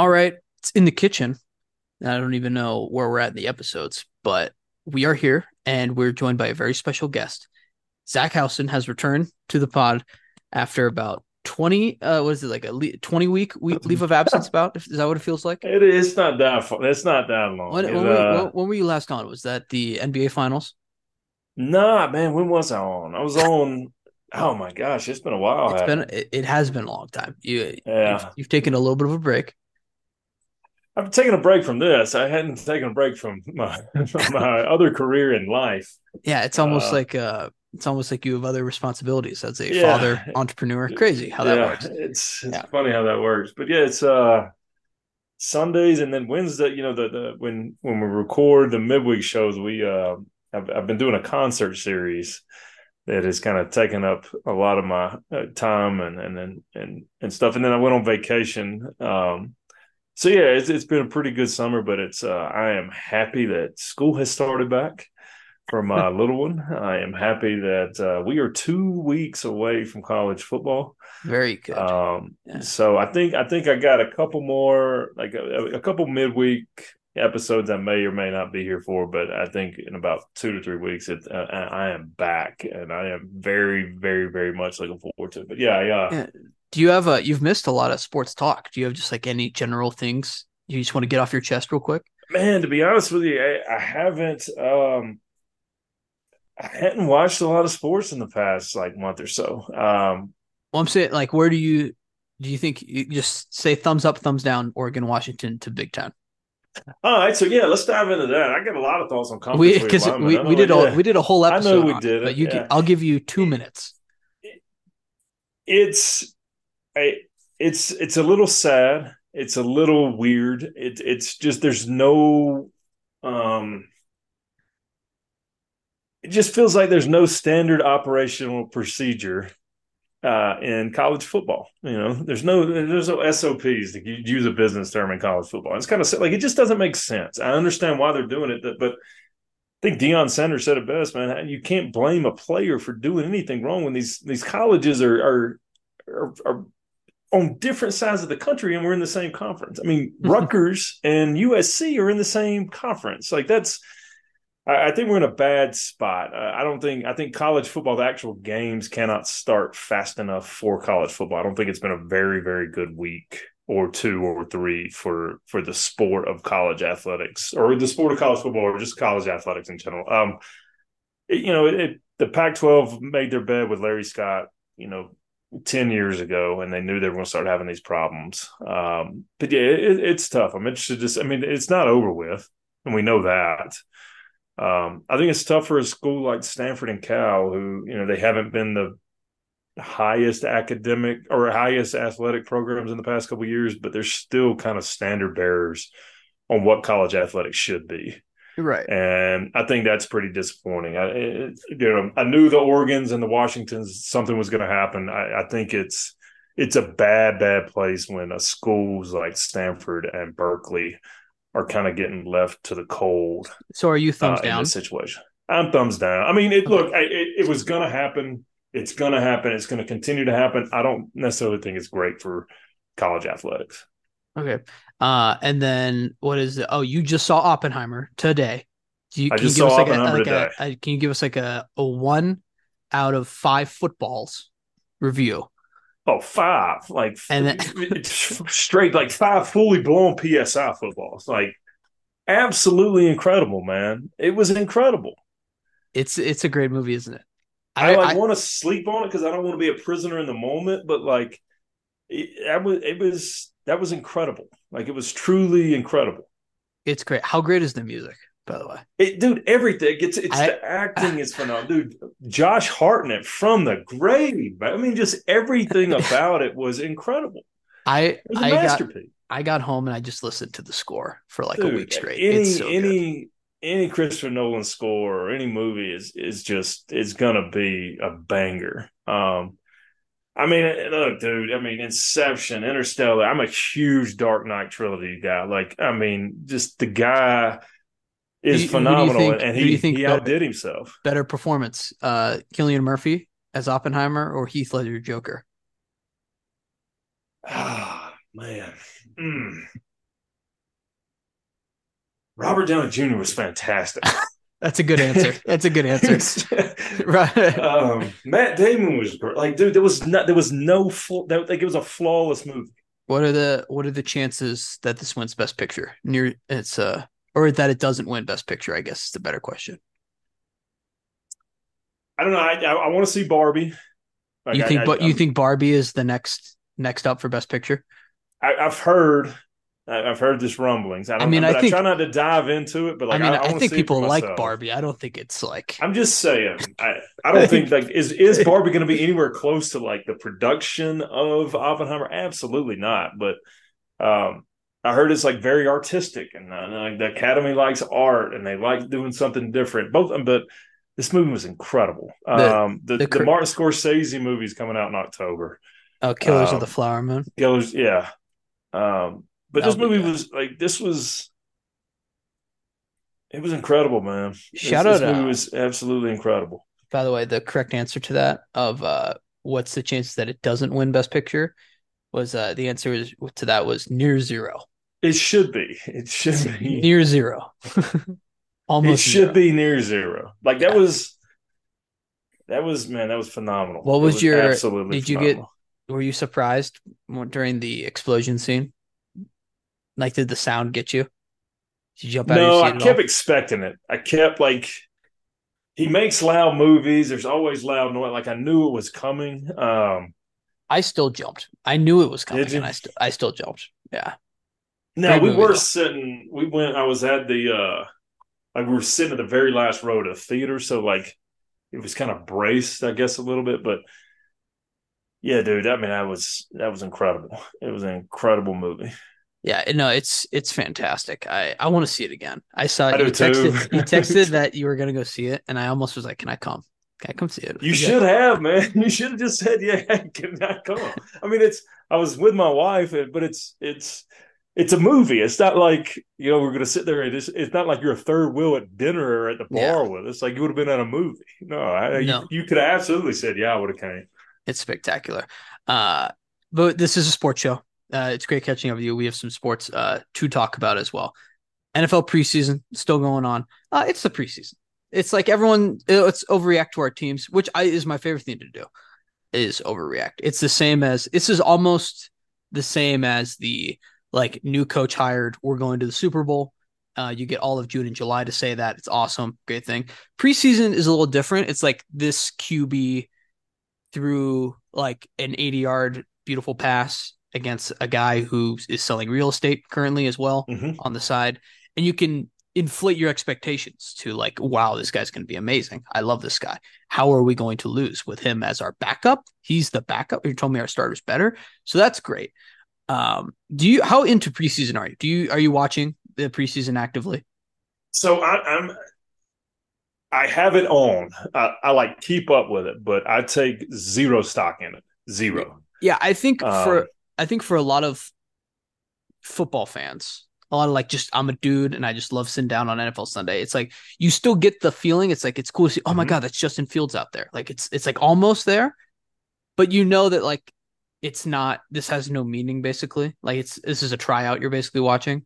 All right, it's in the kitchen. I don't even know where we're at in the episodes, but we are here and we're joined by a very special guest. Zach Houston has returned to the pod after about 20 uh what is it like a le- 20 week, leave of absence about is that what it feels like It is not that far. It's not that long. when, It, when, were, uh, when, when were you last on was that the nba finals nah, man. When was I on? I was on. Oh my gosh, it's been a while. it's been it, it has been a long time you Yeah. you've, you've taken a little bit of a break I've taken a break from this. I hadn't taken a break from my from my other career in life. yeah it's almost Uh, like uh it's almost like you have other responsibilities as a Yeah. father entrepreneur crazy how that yeah, works It's it's Yeah. funny how that works. But yeah, it's uh Sundays and then Wednesday, you know, the, the when when we record the midweek shows, we uh I've, I've been doing a concert series that has kind of taken up a lot of my uh, time and and and and, and stuff. And then I went on vacation. Um so yeah, it's it's been a pretty good summer, but it's uh I am happy that school has started back for my little one. I am happy that uh, we are two weeks away from college football. very good Um, Yeah. so I think I think I got a couple more, like a, a couple midweek episodes I may or may not be here for, but I think in about two to three weeks, it, uh, I I am back, and I am very, very, very much looking forward to it. But yeah, yeah, Yeah. Do you have a? You've missed a lot of sports talk. Do you have just like any general things you just want to get off your chest real quick? man. To be honest with you, I, I haven't. Um, I hadn't watched a lot of sports in the past like month or so. Um, Well, I'm saying like, where do you do you think you just say thumbs up, thumbs down, Oregon, Washington to Big Ten? all right, so yeah, let's dive into that. I got a lot of thoughts on conference We because realignment. we, we did a yeah. we did a whole episode. I know we did it, but you yeah. can, I'll give you two minutes. it's I, it's it's a little sad. It's a little weird. It, it's just there's no um it just feels like there's no standard operational procedure uh in college football. You know, there's no there's no SOPs to use a business term in college football. It's kind of like it just doesn't make sense. I understand why they're doing it, but I think Deion Sanders said it best, man. You can't blame a player for doing anything wrong when these these colleges are are are, are on different sides of the country and we're in the same conference. I mean, Rutgers and USC are in the same conference. Like that's I, I think we're in a bad spot. Uh, I don't think I think college football, the actual games cannot start fast enough for college football. I don't think it's been a very, very good week or two or three for for the sport of college athletics or the sport of college football or just college athletics in general. Um, it- you know, it, the Pac-12 made their bed with Larry Scott. You know, 10 years ago and they knew they were going to start having these problems. Um, but yeah, it, it's tough. I'm interested just, I mean, it's not over with and we know that. Um, I think it's tough for a school like Stanford and Cal who, you know, they haven't been the highest academic or highest athletic programs in the past couple years, but they're still kind of standard bearers on what college athletics should be Right. and I think that's pretty disappointing. I, it, you know, I knew the Oregon's and the Washingtons something was going to happen. I, I think it's it's a bad, bad place when a schools like Stanford and Berkeley are kind of getting left to the cold So are you uh, thumbs in down? this situation. I'm thumbs down. I mean, it, look, I, it, it was going to happen. It's going to happen. It's going to continue to happen. I don't necessarily think it's great for college athletics. Okay. Uh, and then what is it? Oh, you just saw Oppenheimer today. Do you, I can you give saw us like a, like a, a can you give us like a, a one out of five footballs review? Oh, five, like And then- straight, like five fully blown PSI footballs, like absolutely incredible, man. It was incredible. It's it's a great movie, isn't it? I, like want to sleep on it because I don't want to be a prisoner in the moment, but like it, that was it was that was incredible. Like it was truly incredible. it's great. How great is the music, by the way? It, dude, everything. It's it's I- the acting is phenomenal, dude. Josh Hartnett from the grave. I mean, just everything about it was incredible. I was I got. I got home and I just listened to the score for like a week straight. Any it's so good. any any Christopher Nolan score or any movie is is just it's gonna be a banger. Um, I mean, look, dude. I mean, Inception, Interstellar. I'm a huge Dark Knight trilogy guy. Like, I mean, just the guy is you, phenomenal, think, and he, he better, outdid himself. Better performance, uh, Cillian Murphy as Oppenheimer or Heath Ledger Joker? Ah, oh, man. Mm. Robert Downey Jr. was fantastic. That's a good answer. That's a good answer. right. Um, Matt Damon was great. Like, dude, there was no, there was no fl- that, like it was a flawless movie. What are the what are the chances that this wins Best Picture? Near it's uh or that it doesn't win Best Picture. I guess is the better question. I don't know. I I, I want to see Barbie. Like, you think, but you think Barbie is the next next up for Best Picture? I, have heard I've heard this rumblings. I, I mean, I, think, I try not to dive into it, but like, I mean, I, I think people like Barbie. I don't think it's like. I'm just saying. I, I don't think like is is Barbie going to be anywhere close to like the production of Oppenheimer? Absolutely not. But um, I heard it's like very artistic, and uh, like the Academy likes art, and they like doing something different. Both, but this movie was incredible. The, um, the, the, the Martin Scorsese movie is coming out in October. Oh, Killers um, of the Flower Moon. Killers, yeah. Um, but this movie was like this was it was incredible, man. Shout this, out! This movie uh, was absolutely incredible. By the way, the correct answer to that of uh, what's the chances that it doesn't win Best Picture was uh, the answer is, to that was near zero. It should be. It should be near zero. Almost. It should zero. be near zero. Like that was. That was man. That was phenomenal. What was, was your? Absolutely. Did phenomenal. you get? Were you surprised during the explosion scene? Like, did the sound get you? Did you jump out? No, I kept expecting it. I kept like he makes loud movies. There's always loud noise. Like I knew it was coming. Um, I still jumped. I knew it was coming, and I still I still jumped. Yeah. No, we were though. sitting. We went. I was at the uh, like we were sitting at the very last row of the theater, so like it was kind of braced, I guess, a little bit. But yeah, dude, I mean, that was that was incredible. It was an incredible movie. Yeah, no, it's it's fantastic. I I want to see it again. I saw I you texted you texted that you were gonna go see it, and I almost was like, "Can I come? Can I come see it?" You should have, man. You should have just said, "Yeah, I can I come?" I mean, it's I was with my wife, but it's it's it's a movie. It's not like you know we're gonna sit there and it's it's not like you're a third wheel at dinner or at the bar yeah. with us. Like you would have been at a movie. No, I, no. You, you could have absolutely said, "Yeah, I would have came." It's spectacular. Uh, but this is a sports show. Uh, it's great catching up with you. We have some sports uh, to talk about as well. NFL preseason still going on. Uh, it's the preseason. It's like everyone. Let's overreact to our teams, which I, is my favorite thing to do. Is overreact. It's the same as this is almost the same as the like new coach hired. We're going to the Super Bowl. Uh, you get all of June and July to say that. It's awesome. Great thing. Preseason is a little different. It's like this QB through like an 80 yard beautiful pass against a guy who is selling real estate currently as well mm-hmm. on the side. And you can inflate your expectations to like, wow, this guy's going to be amazing. I love this guy. How are we going to lose with him as our backup? He's the backup. You told me our starter's better. So that's great. Um, do you, how into preseason are you? Do you, are you watching the preseason actively? So I, I'm, I have it on. I, I, like keep up with it, but I take zero stock in it. Zero. Yeah, I think um, for I think for a lot of football fans, a lot of like just I'm a dude and I just love sitting down on NFL Sunday. It's like you still get the feeling. It's like it's cool to see. Oh my mm-hmm. god, that's Justin Fields out there. Like it's it's like almost there, but you know that like it's not. This has no meaning basically. Like it's this is a tryout you're basically watching,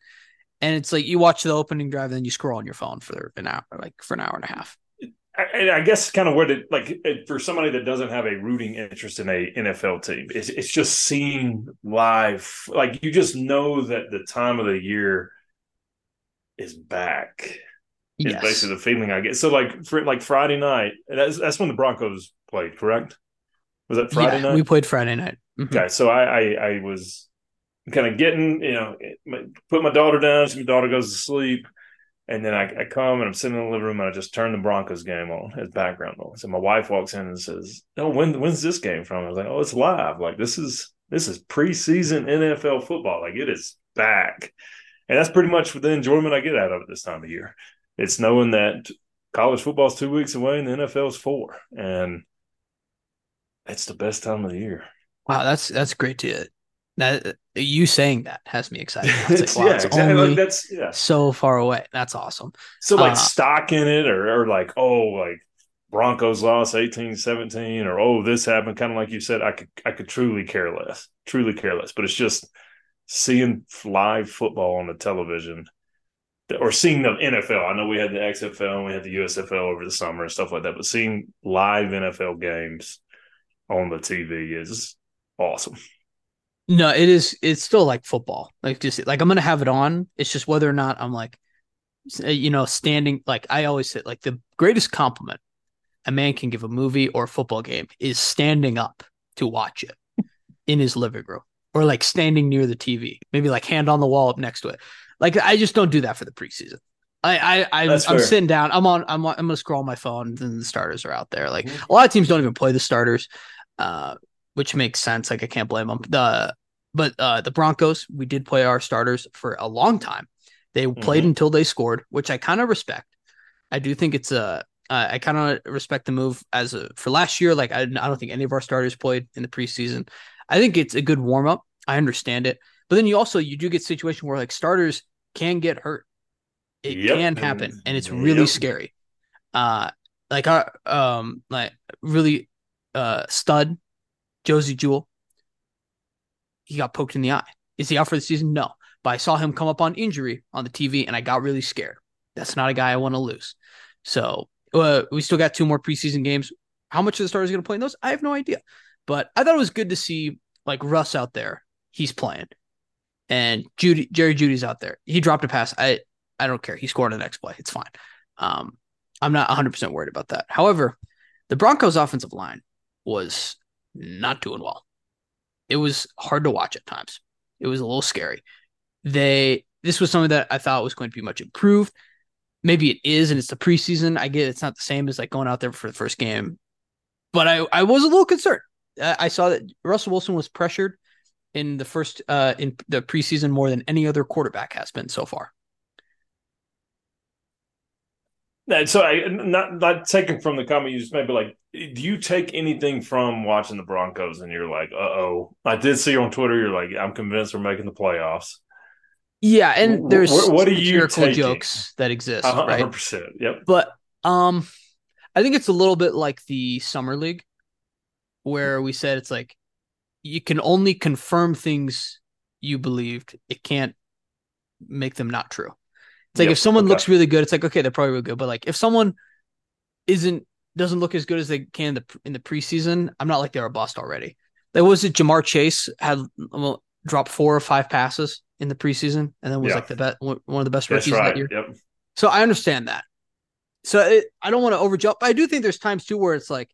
and it's like you watch the opening drive and then you scroll on your phone for an hour, like for an hour and a half. I, I guess kind of where the like for somebody that doesn't have a rooting interest in a NFL team, it's, it's just seeing live. Like you just know that the time of the year is back. Yes. Is basically the feeling I get. So like for like Friday night, that's that's when the Broncos played, correct? Was that Friday yeah, night? We played Friday night. Mm-hmm. Okay, so I, I I was kind of getting you know put my daughter down. So my daughter goes to sleep and then I, I, come and I'm sitting in the living room and I just turn the Broncos game on as background noise. And my wife walks in and says, "Oh, when when's this game from?" I was like, "Oh, it's live. Like this is this is preseason NFL football. Like it is back." And that's pretty much the enjoyment I get out of it this time of year. It's knowing that college football is two weeks away and the NFL is four, and it's the best time of the year. Wow, that's that's great to that you saying that has me excited. It's, like, wow, yeah, exactly. Like that's yeah. so far away. That's awesome. So like uh, stock in it or, or like, oh, like Broncos lost 18 17 or oh, this happened. Kind of like you said, I could I could truly care less. Truly care less. But it's just seeing live football on the television or or seeing the NFL. I know we had the XFL and we had the USFL over the summer and stuff like that, but seeing live NFL games on the TV is awesome. No, it is. It's still like football. Like just like I'm gonna have it on. It's just whether or not I'm like, you know, standing. Like I always say, like the greatest compliment a man can give a movie or a football game is standing up to watch it in his living room or like standing near the TV, maybe like hand on the wall up next to it. Like I just don't do that for the preseason. I I, I am sitting down. I'm on. I'm on, I'm gonna scroll my phone, and the starters are out there. Like mm-hmm. a lot of teams don't even play the starters, uh, which makes sense. Like I can't blame them. The but uh, the Broncos, we did play our starters for a long time. They mm-hmm. played until they scored, which I kind of respect. I do think it's a. Uh, I kind of respect the move as a, for last year. Like I, I don't think any of our starters played in the preseason. I think it's a good warm up. I understand it, but then you also you do get situation where like starters can get hurt. It yep. can happen, and it's really yep. scary. Uh, like our um, like really uh stud Josey Jewell. He got poked in the eye. Is he out for the season? No. But I saw him come up on injury on the TV, and I got really scared. That's not a guy I want to lose. So uh, we still got two more preseason games. How much of the starters going to play in those? I have no idea. But I thought it was good to see like Russ out there. He's playing, and Jeudy Jerry Jeudy's out there. He dropped a pass. I I don't care. He scored the next play. It's fine. Um, I'm not 100 percent worried about that. However, the Broncos' offensive line was not doing well. It was hard to watch at times. It was a little scary. They this was something that I thought was going to be much improved. Maybe it is, and it's the preseason. I get it's not the same as like going out there for the first game, but I I was a little concerned. I, I saw that Russell Wilson was pressured in the first uh in the preseason more than any other quarterback has been so far. So I not not taken from the comment you just made, but like, do you take anything from watching the Broncos and you're like, uh oh? I did see you on Twitter, you're like, I'm convinced we're making the playoffs. Yeah, and there's what, what are you jokes that exist, 100%, right? percent Yep. But um, I think it's a little bit like the summer league, where we said it's like you can only confirm things you believed. It can't make them not true. It's like yep, if someone okay. looks really good, it's like okay, they're probably really good. But like if someone isn't doesn't look as good as they can in the in the preseason, I'm not like they're a bust already. Like was it Ja'Marr Chase had well, dropped four or five passes in the preseason, and then was yeah. like the best one of the best rookies right. that year. Yep. So I understand that. So it, I don't want to overjump, but I do think there's times too where it's like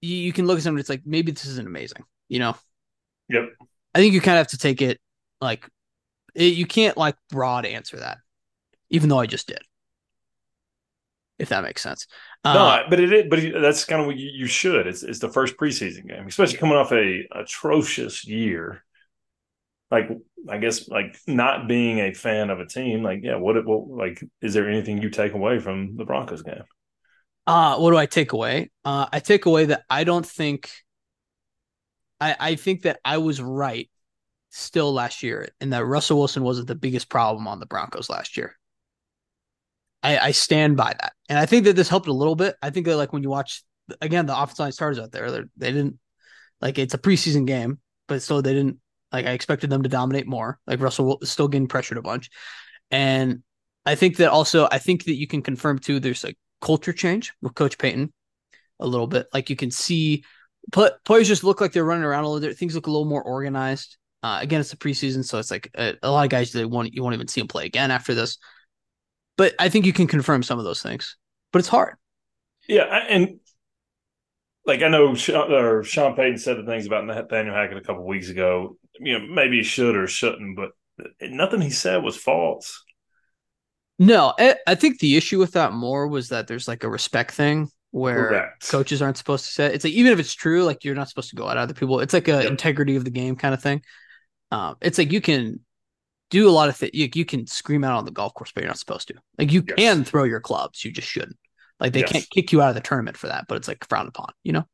you, you can look at something. It's like maybe this isn't amazing, you know. Yep. I think you kind of have to take it like it, you can't like broad answer that, even though I just did. If that makes sense. No, uh, but it but that's kind of what you, you should. It's it's the first preseason game, especially coming off a atrocious year. Like I guess like not being a fan of a team, like yeah, what what like is there anything you take away from the Broncos game? Uh what do I take away? Uh I take away that I don't think I I think that I was right still last year, and that Russell Wilson wasn't the biggest problem on the Broncos last year. I, I stand by that, and I think that this helped a little bit. I think that like when you watch again the offensive line starters out there, they didn't like it's a preseason game, but still they didn't like I expected them to dominate more. Like Russell still getting pressured a bunch, and I think that also I think that you can confirm too. There's a culture change with Coach Payton a little bit. Like you can see players just look like they're running around a little bit. Things look a little more organized. Uh, again, it's the preseason, so it's like a, a lot of guys they won't you won't even see them play again after this. But I think you can confirm some of those things, but it's hard. Yeah, and like I know Sean, or Sean Payton said the things about Nathaniel Hackett a couple weeks ago. You know, maybe he should or shouldn't, but nothing he said was false. No, I think the issue with that more was that there's like a respect thing where Correct. coaches aren't supposed to say it's like even if it's true, like you're not supposed to go at other people. It's like a yep. integrity of the game kind of thing. Um, it's like you can do a lot of things. You, you, can scream out on the golf course, but you're not supposed to. Like you yes. can throw your clubs, you just shouldn't. Like they yes. can't kick you out of the tournament for that, but it's like frowned upon. You know.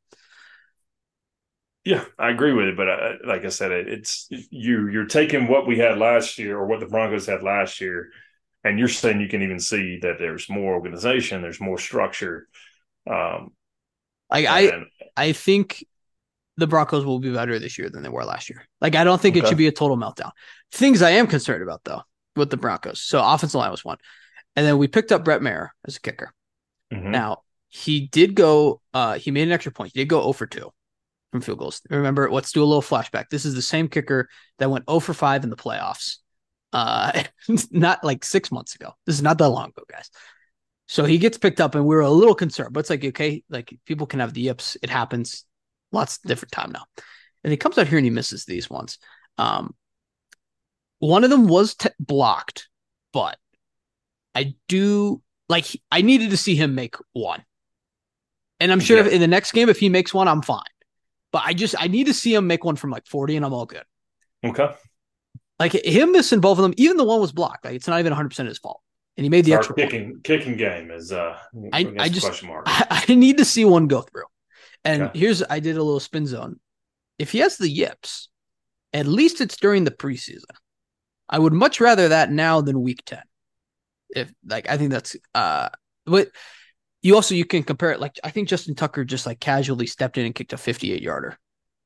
Yeah, I agree with it, but I, uh, like I said, it's you. You're taking what we had last year, or what the Broncos had last year, and you're saying you can even see that there's more organization, there's more structure. Um, like I, I think the Broncos will be better this year than they were last year. Like I don't think okay. it should be a total meltdown. Things I am concerned about though, with the Broncos. So offensive line was one. And then we picked up Brett Maher as a kicker. Mhm. Now, he did go uh he made an extra point. He did go 0 for 2 from field goals. Remember, let's do a little flashback. This is the same kicker that went 0 for 5 in the playoffs. Uh not like 6 months ago. This is not that long ago, guys. So he gets picked up and we were a little concerned, but it's like okay, like people can have the yips. It happens. Lots different time now. And he comes out here and he misses these ones. Um one of them was t- blocked, but I do like I needed to see him make one. And I'm sure Yeah. if in the next game, if he makes one, I'm fine. But I just I need to see him make one from like 40 and I'm all good. Okay. Like him missing both of them, even the one was blocked. Like it's not even 100 percent his fault. And he made the Our extra kicking kicking game is uh I- I just- question mark. I, I need to see one go through. And Okay. here's I did a little spin zone. If he has the yips, at least it's during the preseason. I would much rather that now than week 10. If like I think that's uh but you also you can compare it like I think Justin Tucker just like casually stepped in and kicked a 58 yarder.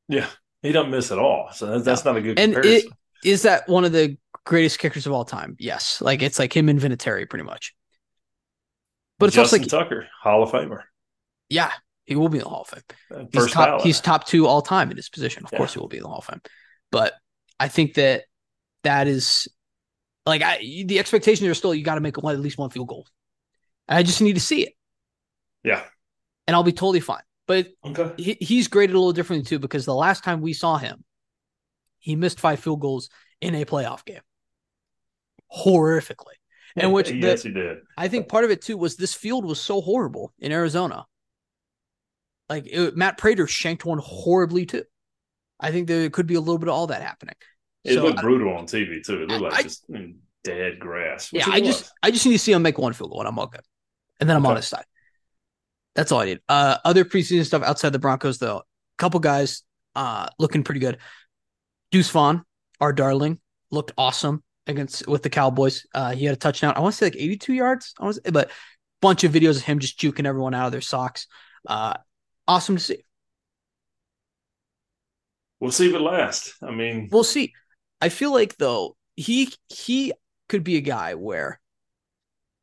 yeah, he don't miss at all, so that's, that's not a good And comparison. Is that one of the greatest kickers of all time? Yes. Like it's like him and Vinatieri pretty much. But it's Justin also like Tucker, Hall of Famer, yeah, he will be in the Hall of Fame. Uh, He's top, ballot. he's top two all time in his position. Of Yeah. course, he will be in the Hall of Fame. But I think that that is like I the expectations are still you got to make one, at least one field goal. And I just need to see it, yeah. and I'll be totally fine. But Okay. he, he's graded a little differently too because the last time we saw him, he missed five field goals in a playoff game, horrifically. And which the- yes, he did. I think part of it too was this field was so horrible in Arizona. Like it, Matt Prater shanked one horribly too. I think there could be a little bit of all that happening. It So, looked brutal on TV too. It looked like I- just mm, dead grass. yeah, I just was. I just need to see him make one field goal and I'm all good. And then I'm on his side. That's all I need. Uh other preseason stuff outside the Broncos though. A couple guys uh looking pretty good. Deuce Vaughn, our darling, looked awesome against with the Cowboys. Uh he had a touchdown. I want to say like 82 yards. I want to say, but bunch of videos of him just juking everyone out of their socks. Uh awesome to see. We'll see if it lasts. I mean, We'll see. I feel like though he he could be a guy where,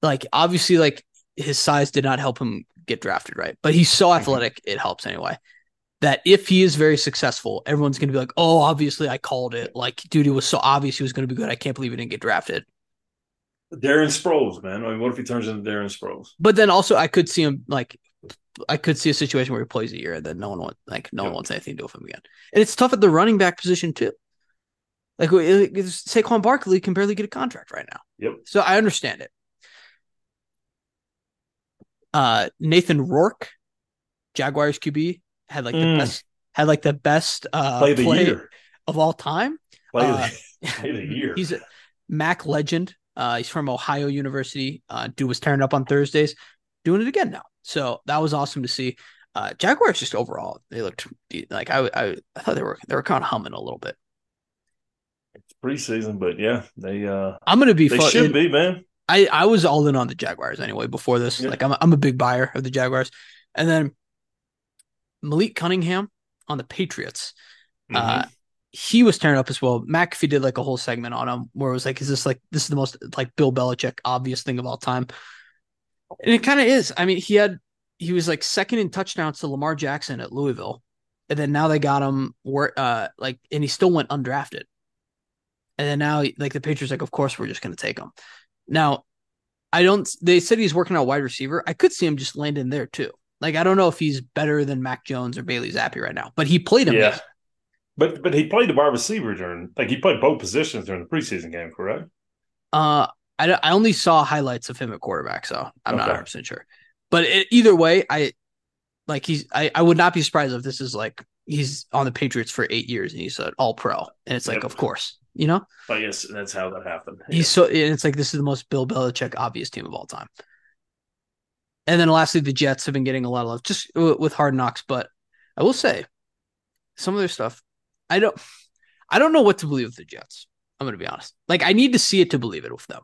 like, obviously, like his size did not help him get drafted, right? But he's so mm-hmm. athletic, it helps anyway. That if he is very successful, everyone's gonna be like, "Oh, obviously, I called it." Like, dude, it was so obvious he was gonna be good. I can't believe he didn't get drafted. Darren Sproles, man. I mean, what if he turns into Darren Sproles? But then also, I could see him like, I could see a situation where he plays a year and then no one wants like no one wants anything to do with him again. And it's tough at the running back position too. Like it- Saquon Barkley can barely get a contract right now. Yep. So I understand it. Uh, Nathan Rourke, Jaguars QB, had like the Mm. best had like the best uh Play the play year. of all time. Play, Uh, the, play the year. He's a Mac legend. Uh, he's from Ohio University. Uh, dude was tearing up on Thursdays, doing it again now. So that was awesome to see. Uh, Jaguars just overall, they looked like I, I, I thought they were they were kind of humming a little bit. It's preseason, but yeah, they uh I'm gonna be. they fu- should be, man. I I was all in on the Jaguars anyway before this. Yeah. Like I'm a, I'm a big buyer of the Jaguars, and then Malik Cunningham on the Patriots. Uh, Mhm. he was tearing up as well. McAfee did like a whole segment on him where it was like, is this like this is the most like Bill Belichick obvious thing of all time? And it kind of is. I mean, he had he was like second in touchdowns to Lamar Jackson at Louisville, and then now they got him where uh like, and he still went undrafted. And then now like the Patriots like, of course we're just gonna take him. Now, I don't. They said he's working out wide receiver. I could see him just landing there too. Like I don't know if he's better than Mac Jones or Bailey Zappe right now, but he played him. yeah. But but he played the wide receiver during like he played both positions during the preseason game, correct? Uh, I, I only saw highlights of him at quarterback, so I'm not Okay. 100 percent sure. But it, either way, I like he's. I, I would not be surprised if this is like he's on the Patriots for eight years and he's an All Pro, and it's like, Yep. of course, you know, I guess that's how that happened. he's so. And it's like this is the most Bill Belichick obvious team of all time. And then lastly, the Jets have been getting a lot of love just w- with Hard Knocks, but I will say some of their stuff. I don't. I don't know what to believe with the Jets. I'm going to be honest. Like I need to see it to believe it with them.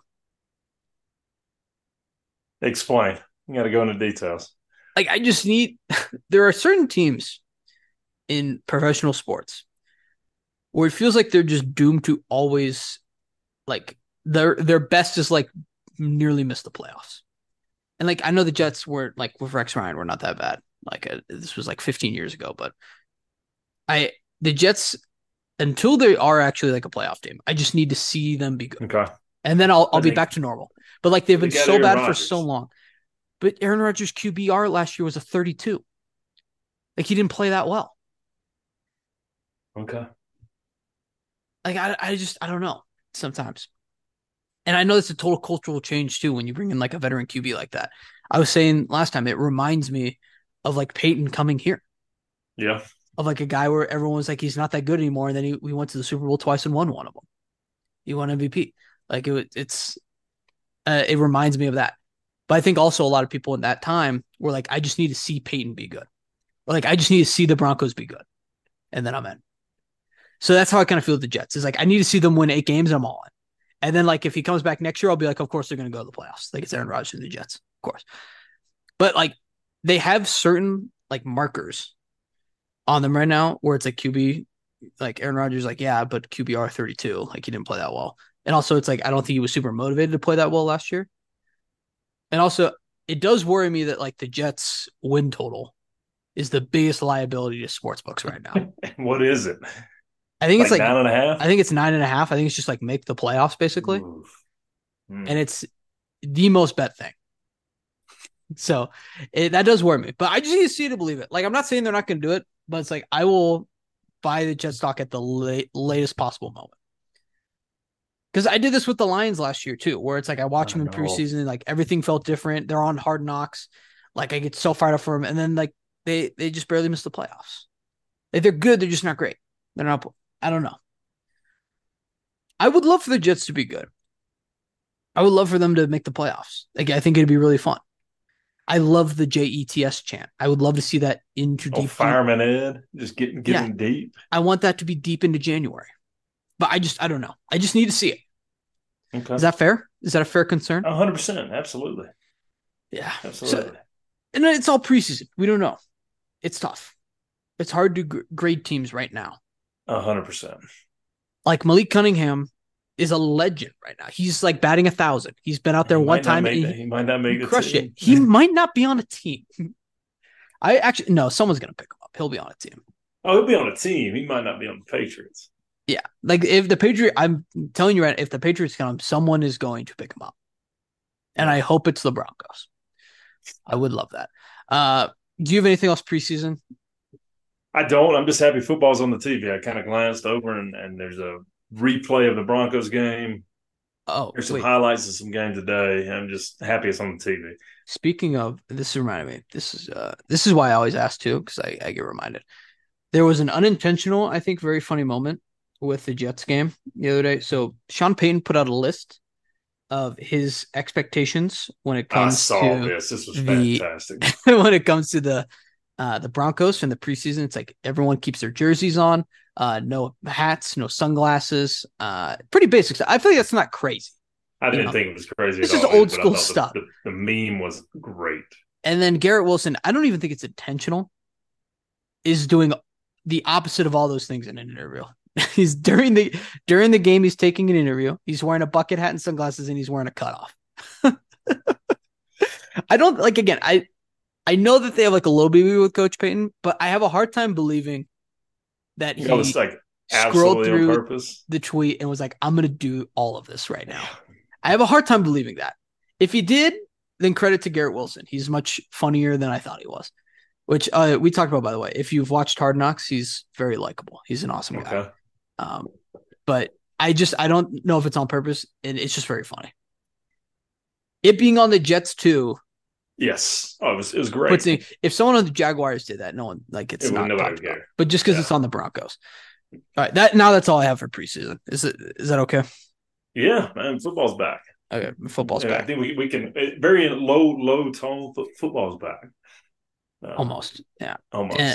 Explain. You got to go into details. like I just need there are certain teams in professional sports where it feels like they're just doomed to always like their their best is like nearly miss the playoffs. And like I know the Jets were like with Rex Ryan were not that bad. Like uh, this was like 15 years ago, but I the Jets until they are actually like a playoff team, I just need to see them be good. Okay. And then I'll I'll I be think- back to normal. But like they've been so Aaron bad for so long. But Aaron Rodgers QBR last year was a 32. Like he didn't play that well. Okay. Like I I just I don't know sometimes. And I know it's a total cultural change too when you bring in like a veteran QB like that. I was saying last time it reminds me of like Peyton coming here. Yeah. Of like a guy where everyone was like he's not that good anymore and then he we went to the Super Bowl twice and won one of them. He won MVP. Like it it's uh, it reminds me of that. But I think also a lot of people in that time were like I just need to see Peyton be good. Or like I just need to see the Broncos be good. And then I'm in. So that's how I kind of feel with the Jets. Is like I need to see them win eight games. I'm all in. And then like if he comes back next year, I'll be like, of course they're going to go to the playoffs. Like it's Aaron Rodgers and the Jets, of course. But like they have certain like markers on them right now where it's like QB, like Aaron Rodgers, like yeah, but QBR 32, like he didn't play that well. And also it's like I don't think he was super motivated to play that well last year. And also it does worry me that like the Jets win total is the biggest liability to sports books right now. What is it? I think it's like nine and a half. I think it's nine and a half. I think it's just like make the playoffs basically. Mm. And it's the most bet thing. So it, that does worry me, but I just need to see to believe it. Like I'm not saying they're not going to do it, but it's like I will buy the Jet stock at the late, latest possible moment. Because I did this with the Lions last year too, where it's like I watch them in know. preseason, like everything felt different. They're on hard knocks, like I get so fired up for them, and then like they they just barely miss the playoffs. Like they're good, they're just not great. They're not. I don't know. I would love for the Jets to be good. I would love for them to make the playoffs. Like I think it'd be really fun. I love the JETS chant. I would love to see that into Oh, deep. fireman Ed, just getting Yeah. getting deep. I want that to be deep into January. But I just I don't know. I just need to see it. Okay. Is that fair? Is that a fair concern? hundred percent, absolutely, Yeah. absolutely. So, and it's all preseason. We don't know. It's tough. It's hard to grade teams right now. Hundred percent. Like Malik Cunningham is a legend right now. He's like batting a thousand. He's been out there He one time and he, he might not make team. it. He might not be on a team. I actually no, someone's gonna pick him up. He'll be on a team. oh, he'll be on a team. He might not be on the Patriots. Yeah, like if the Patriot, I'm telling you right, if the Patriots come, someone is going to pick him up, and I hope it's the Broncos. I would love that. Uh, do you have anything else preseason? I don't. I'm just happy football's on the TV. I kind of glanced over and, and there's a replay of the Broncos game. Oh, There's some wait. highlights of some game today. I'm just happy it's on the TV. Speaking of, this reminded me. This is uh, this is why I always ask too, because I, I get reminded. There was an unintentional, I think, very funny moment with the Jets game the other day. So Sean Payton put out a list of his expectations when it comes to this. This was the- fantastic. when it comes to the uh the Broncos from the preseason. It's like everyone keeps their jerseys on, uh, no hats, no sunglasses, uh, pretty basic stuff. I feel like that's not crazy. I didn't know. think it was crazy. This at is all, old school the- stuff. The, the meme was great. And then Garrett Wilson, I don't even think it's intentional, is doing the opposite of all those things in an interview. he's during the during the game, he's taking an interview. He's wearing a bucket hat and sunglasses, and he's wearing a cutoff. I don't like again. I I know that they have like a low BB with Coach Payton, but I have a hard time believing that he was like scrolled through purpose. the tweet and was like, "I'm gonna do all of this right now." I have a hard time believing that. If he did, then credit to Garrett Wilson. He's much funnier than I thought he was. Which uh, we talked about, by the way. If you've watched Hard Knocks, he's very likable. He's an awesome guy. Um, but I just I don't know if it's on purpose, and it's just very funny. It being on the Jets too, Yes. Oh, it was it was great. in, if someone on the Jaguars did that, no one like it's It not talked about. But just because Yeah. it's on the Broncos. All right, that now that's all I have for preseason. Is it is that okay? yeah, man, football's back. Okay, football's Yeah, I think we we can eh, very low low tone. Football's back. Uh, Almost. Yeah. almost. Eh,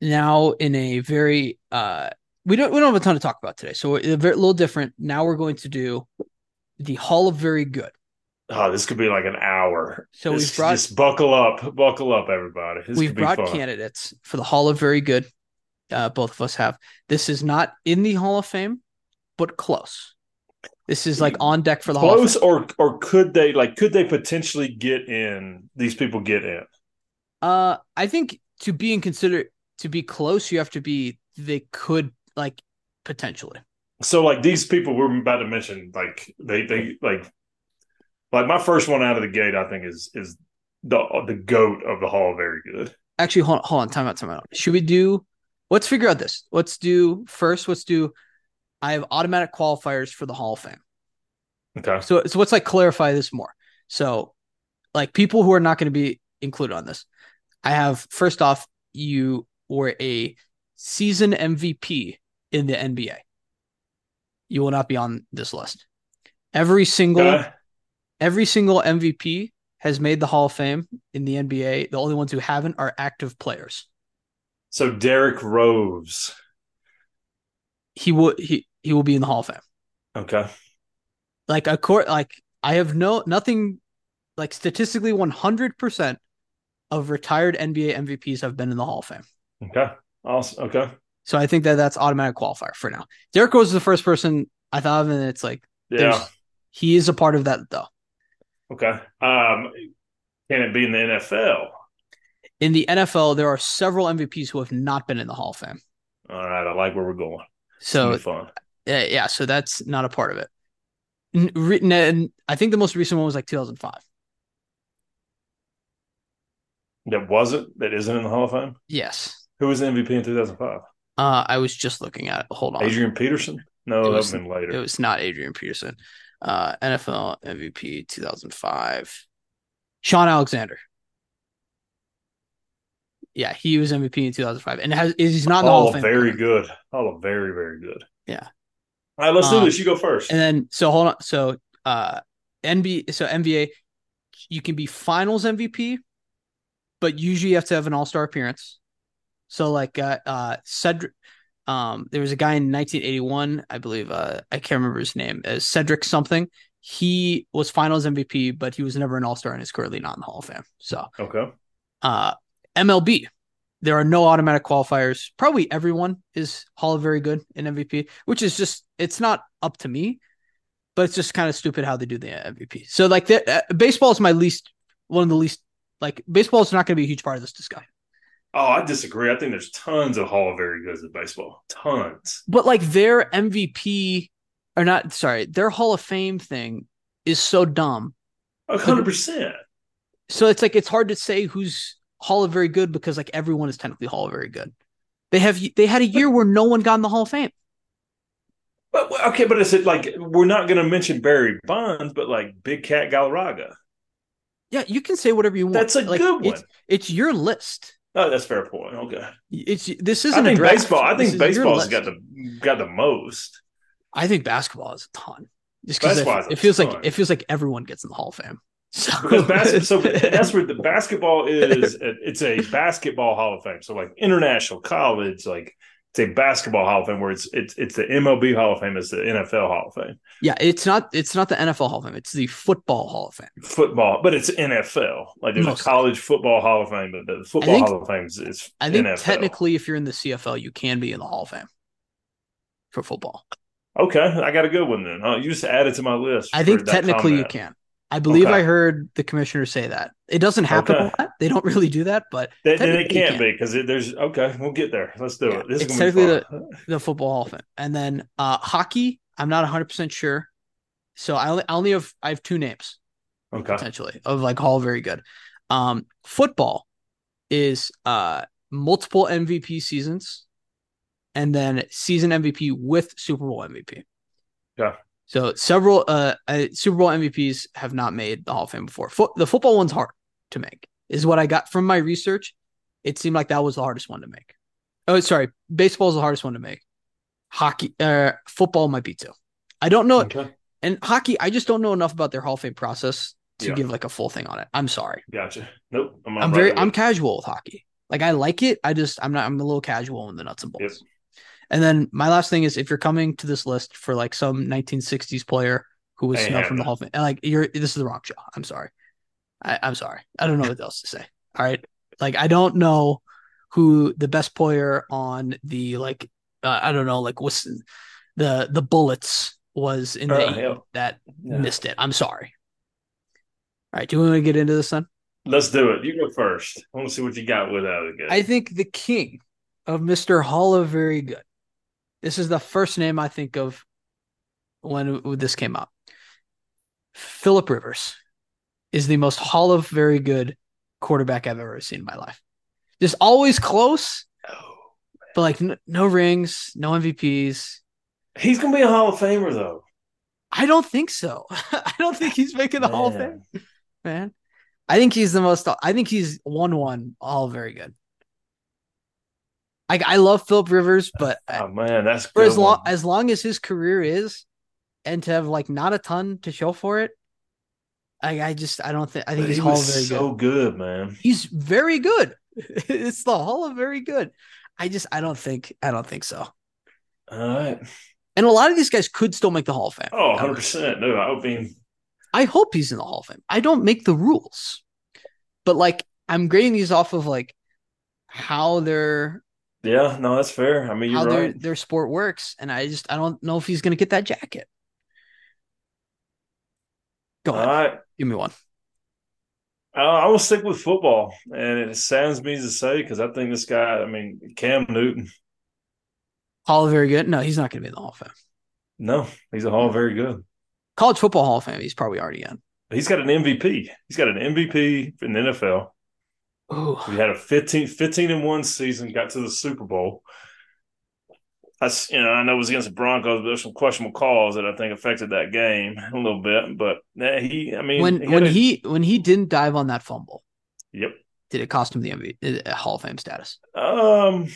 now in a very uh we don't we don't have a ton to talk about today so a very, little different now we're going to do the hall of very good oh, this could be like an hour. So This- we've brought- just buckle up, buckle up, everybody. This we've could be brought fun. candidates for the hall of very good uh both of us have this is not in the hall of fame but close This is like on deck for the Hall. close, or or could they like could they potentially get in? These people get in. Uh, I think to be in consider to be close, you have to be. They could like potentially. So like these people we're about to mention, like they they like like my first one out of the gate, I think is is the the goat of the Hall. Very good. Actually, hold on, hold on, time out, time out. Should we do? Let's figure out this. Let's do first. Let's do. I have automatic qualifiers for the Hall of Fame. Okay. So so let's like clarify this more. So, like people who are not going to be included on this, I have first off, you were a season MVP in the NBA. You will not be on this list. Every single Okay. every single MVP has made the Hall of Fame in the NBA. The only ones who haven't are active players. So Derrick Rose. He will he he will be in the Hall of Fame. Okay. Like a court like I have no nothing like statistically 100% of retired NBA MVPs have been in the Hall of Fame. Okay. Awesome. Okay. So I think that that's automatic qualifier for now. Derrick Rose is the first person I thought of, and it's like Yeah. he is a part of that though. Okay. Um, can it be in the NFL? In the NFL, there are several MVPs who have not been in the Hall of Fame. All right. I like where we're going. So It's gonna be fun. yeah, yeah, so that's not a part of it. And I think the most recent one was like 2005. That wasn't. That isn't in the Hall of Fame. Yes. Who was the MVP in 2005? Uh, I was just looking at it. Hold on. Adrian Peterson. No, It that was- been later. It was not Adrian Peterson. Uh, NFL MVP 2005. Shaun Alexander. Yeah, he was MVP in 2005, and has he's not in the Hall Oh, of Fame. very currently. good. Oh, very, very good. Yeah. All right, let's do Um, this. You go first. And then so hold on. So uh NBA so NBA you can be finals MVP, but usually you have to have an all-star appearance. So like uh uh Cedric um there was a guy in 1981, I believe uh I can't remember his name, uh, Cedric something. He was finals MVP, but he was never an all-star and is currently not in the Hall of Fame. So okay. uh MLB. There are no automatic qualifiers. Probably everyone is Hall of Very Good in MVP, which is just it's not up to me, but it's just kind of stupid how they do the MVP. So like the, uh, baseball is my least one of the least like baseball is not going to be a huge part of this discussion. Oh, I disagree. I think there's tons of Hall of Very Goods in baseball. Tons. But like their MVP or not sorry, their Hall of Fame thing is so dumb. A hundred percent. So it's like it's hard to say who's Hall of Very Good because like everyone is technically Hall of Very Good. They have they had a year where no one got in the Hall of Fame. But okay, but is it like we're not going to mention Barry Bonds, but like Big Cat Galarraga? Yeah, you can say whatever you want. That's a Like, good one. It's, it's your list. Oh, that's a fair point. Okay. It's this isn't a think baseball. I think baseball's got the got the most. I think basketball is a ton. Just because it, it feels ton. like it feels like everyone gets in the Hall of Fame. So Because basketball, so that's where the basketball is. It's a basketball Hall of Fame. So like international college, like it's a basketball Hall of Fame. Where it's it's it's the MLB Hall of Fame. It's the NFL Hall of Fame. yeah, it's not it's not the NFL Hall of Fame. It's the Football Hall of Fame. Football, but it's NFL. Like there's Mostly. a college football Hall of Fame, but the football think- Hall of Fame is, is I think NFL. technically, if you're in the CFL, you can be in the Hall of Fame for football. Okay, I got a good one then. Huh? You just added to my list. I think technically you can. I believe Okay. I heard the commissioner say that. It doesn't happen Okay. a lot. They don't really do that, but then it can't can. be because there's okay. We'll get there. Let's do Yeah, it. This it's is technically fun. the Football Hall of Fame. And then uh, hockey, I'm not 100 percent sure. So I only, I only have I have two names okay. potentially of like Hall very good. Um, football is uh multiple MVP seasons, and then season MVP with Super Bowl MVP. Yeah. So several uh, uh Super Bowl MVPs have not made the Hall of Fame before. Fo- the football one's hard to make, is what I got from my research. It seemed like that was the hardest one to make. Oh, sorry, baseball is the hardest one to make. Hockey, uh, football might be too. I don't know, Okay. and hockey, I just don't know enough about their Hall of Fame process to Yeah. give like a full thing on it. I'm sorry. Gotcha. Nope. I'm, I'm very I'm casual with hockey. Like I like it. I just I'm not I'm a little casual in the nuts and bolts. Yep. And then my last thing is if you're coming to this list for like some 1960s player who was snubbed from the. Hall of Fame, like you're this is the wrong show. I'm sorry. I, I'm sorry. I don't know what else to say. All right. Like I don't know who the best player on the like uh, I don't know like what's the the Bullets was in the Oh, eight hell. that Yeah. missed it. I'm sorry. All right, do we want to get into this then? Let's do it. You go first. I want to see what you got with out of the. I think the king of Mr. Hall of Very Good. This is the first name I think of when this came up. Philip Rivers is the most Hall of Very Good quarterback I've ever seen in my life. Just always close, but like n- no rings, no MVPs. He's gonna be a Hall of Famer though. I don't think so. I don't think he's making the Hall of Man. Fame, man. I think he's the most. I think he's one one all very good. I I love Philip Rivers, but Oh man, that's for as long one. as long as his career is, and to have like not a ton to show for it, I I just I don't think I think But he's he was so good. good, man. He's very good. it's the Hall of very good. I just I don't think I don't think so. All right. And a lot of these guys could still make the Hall of Fame. Oh, 100 percent. No, I mean, I hope he's in the Hall of Fame. I don't make the rules, but like I'm grading these off of like how their yeah, no, that's fair. I mean, how you're their right. their sport works, and I just I don't know if he's gonna get that jacket. Go ahead, right. give me one. Uh, I will stick with football, and it saddens me to say because I think this guy. I mean, Cam Newton. Hall of Very Good. No, he's not gonna be in the Hall of Fame. No, he's a Hall very good. College Football Hall of Fame. He's probably already in. He's got an MVP. He's got an MVP in the NFL. Ooh, He had a 15, 15 and one season, got to the Super Bowl. That's you know, I know it was against the Broncos, but there's some questionable calls that I think affected that game a little bit. But he, I mean, when had when a- he when he didn't dive on that fumble, yep. did it cost him the MVP, uh, Hall of Fame status? Um,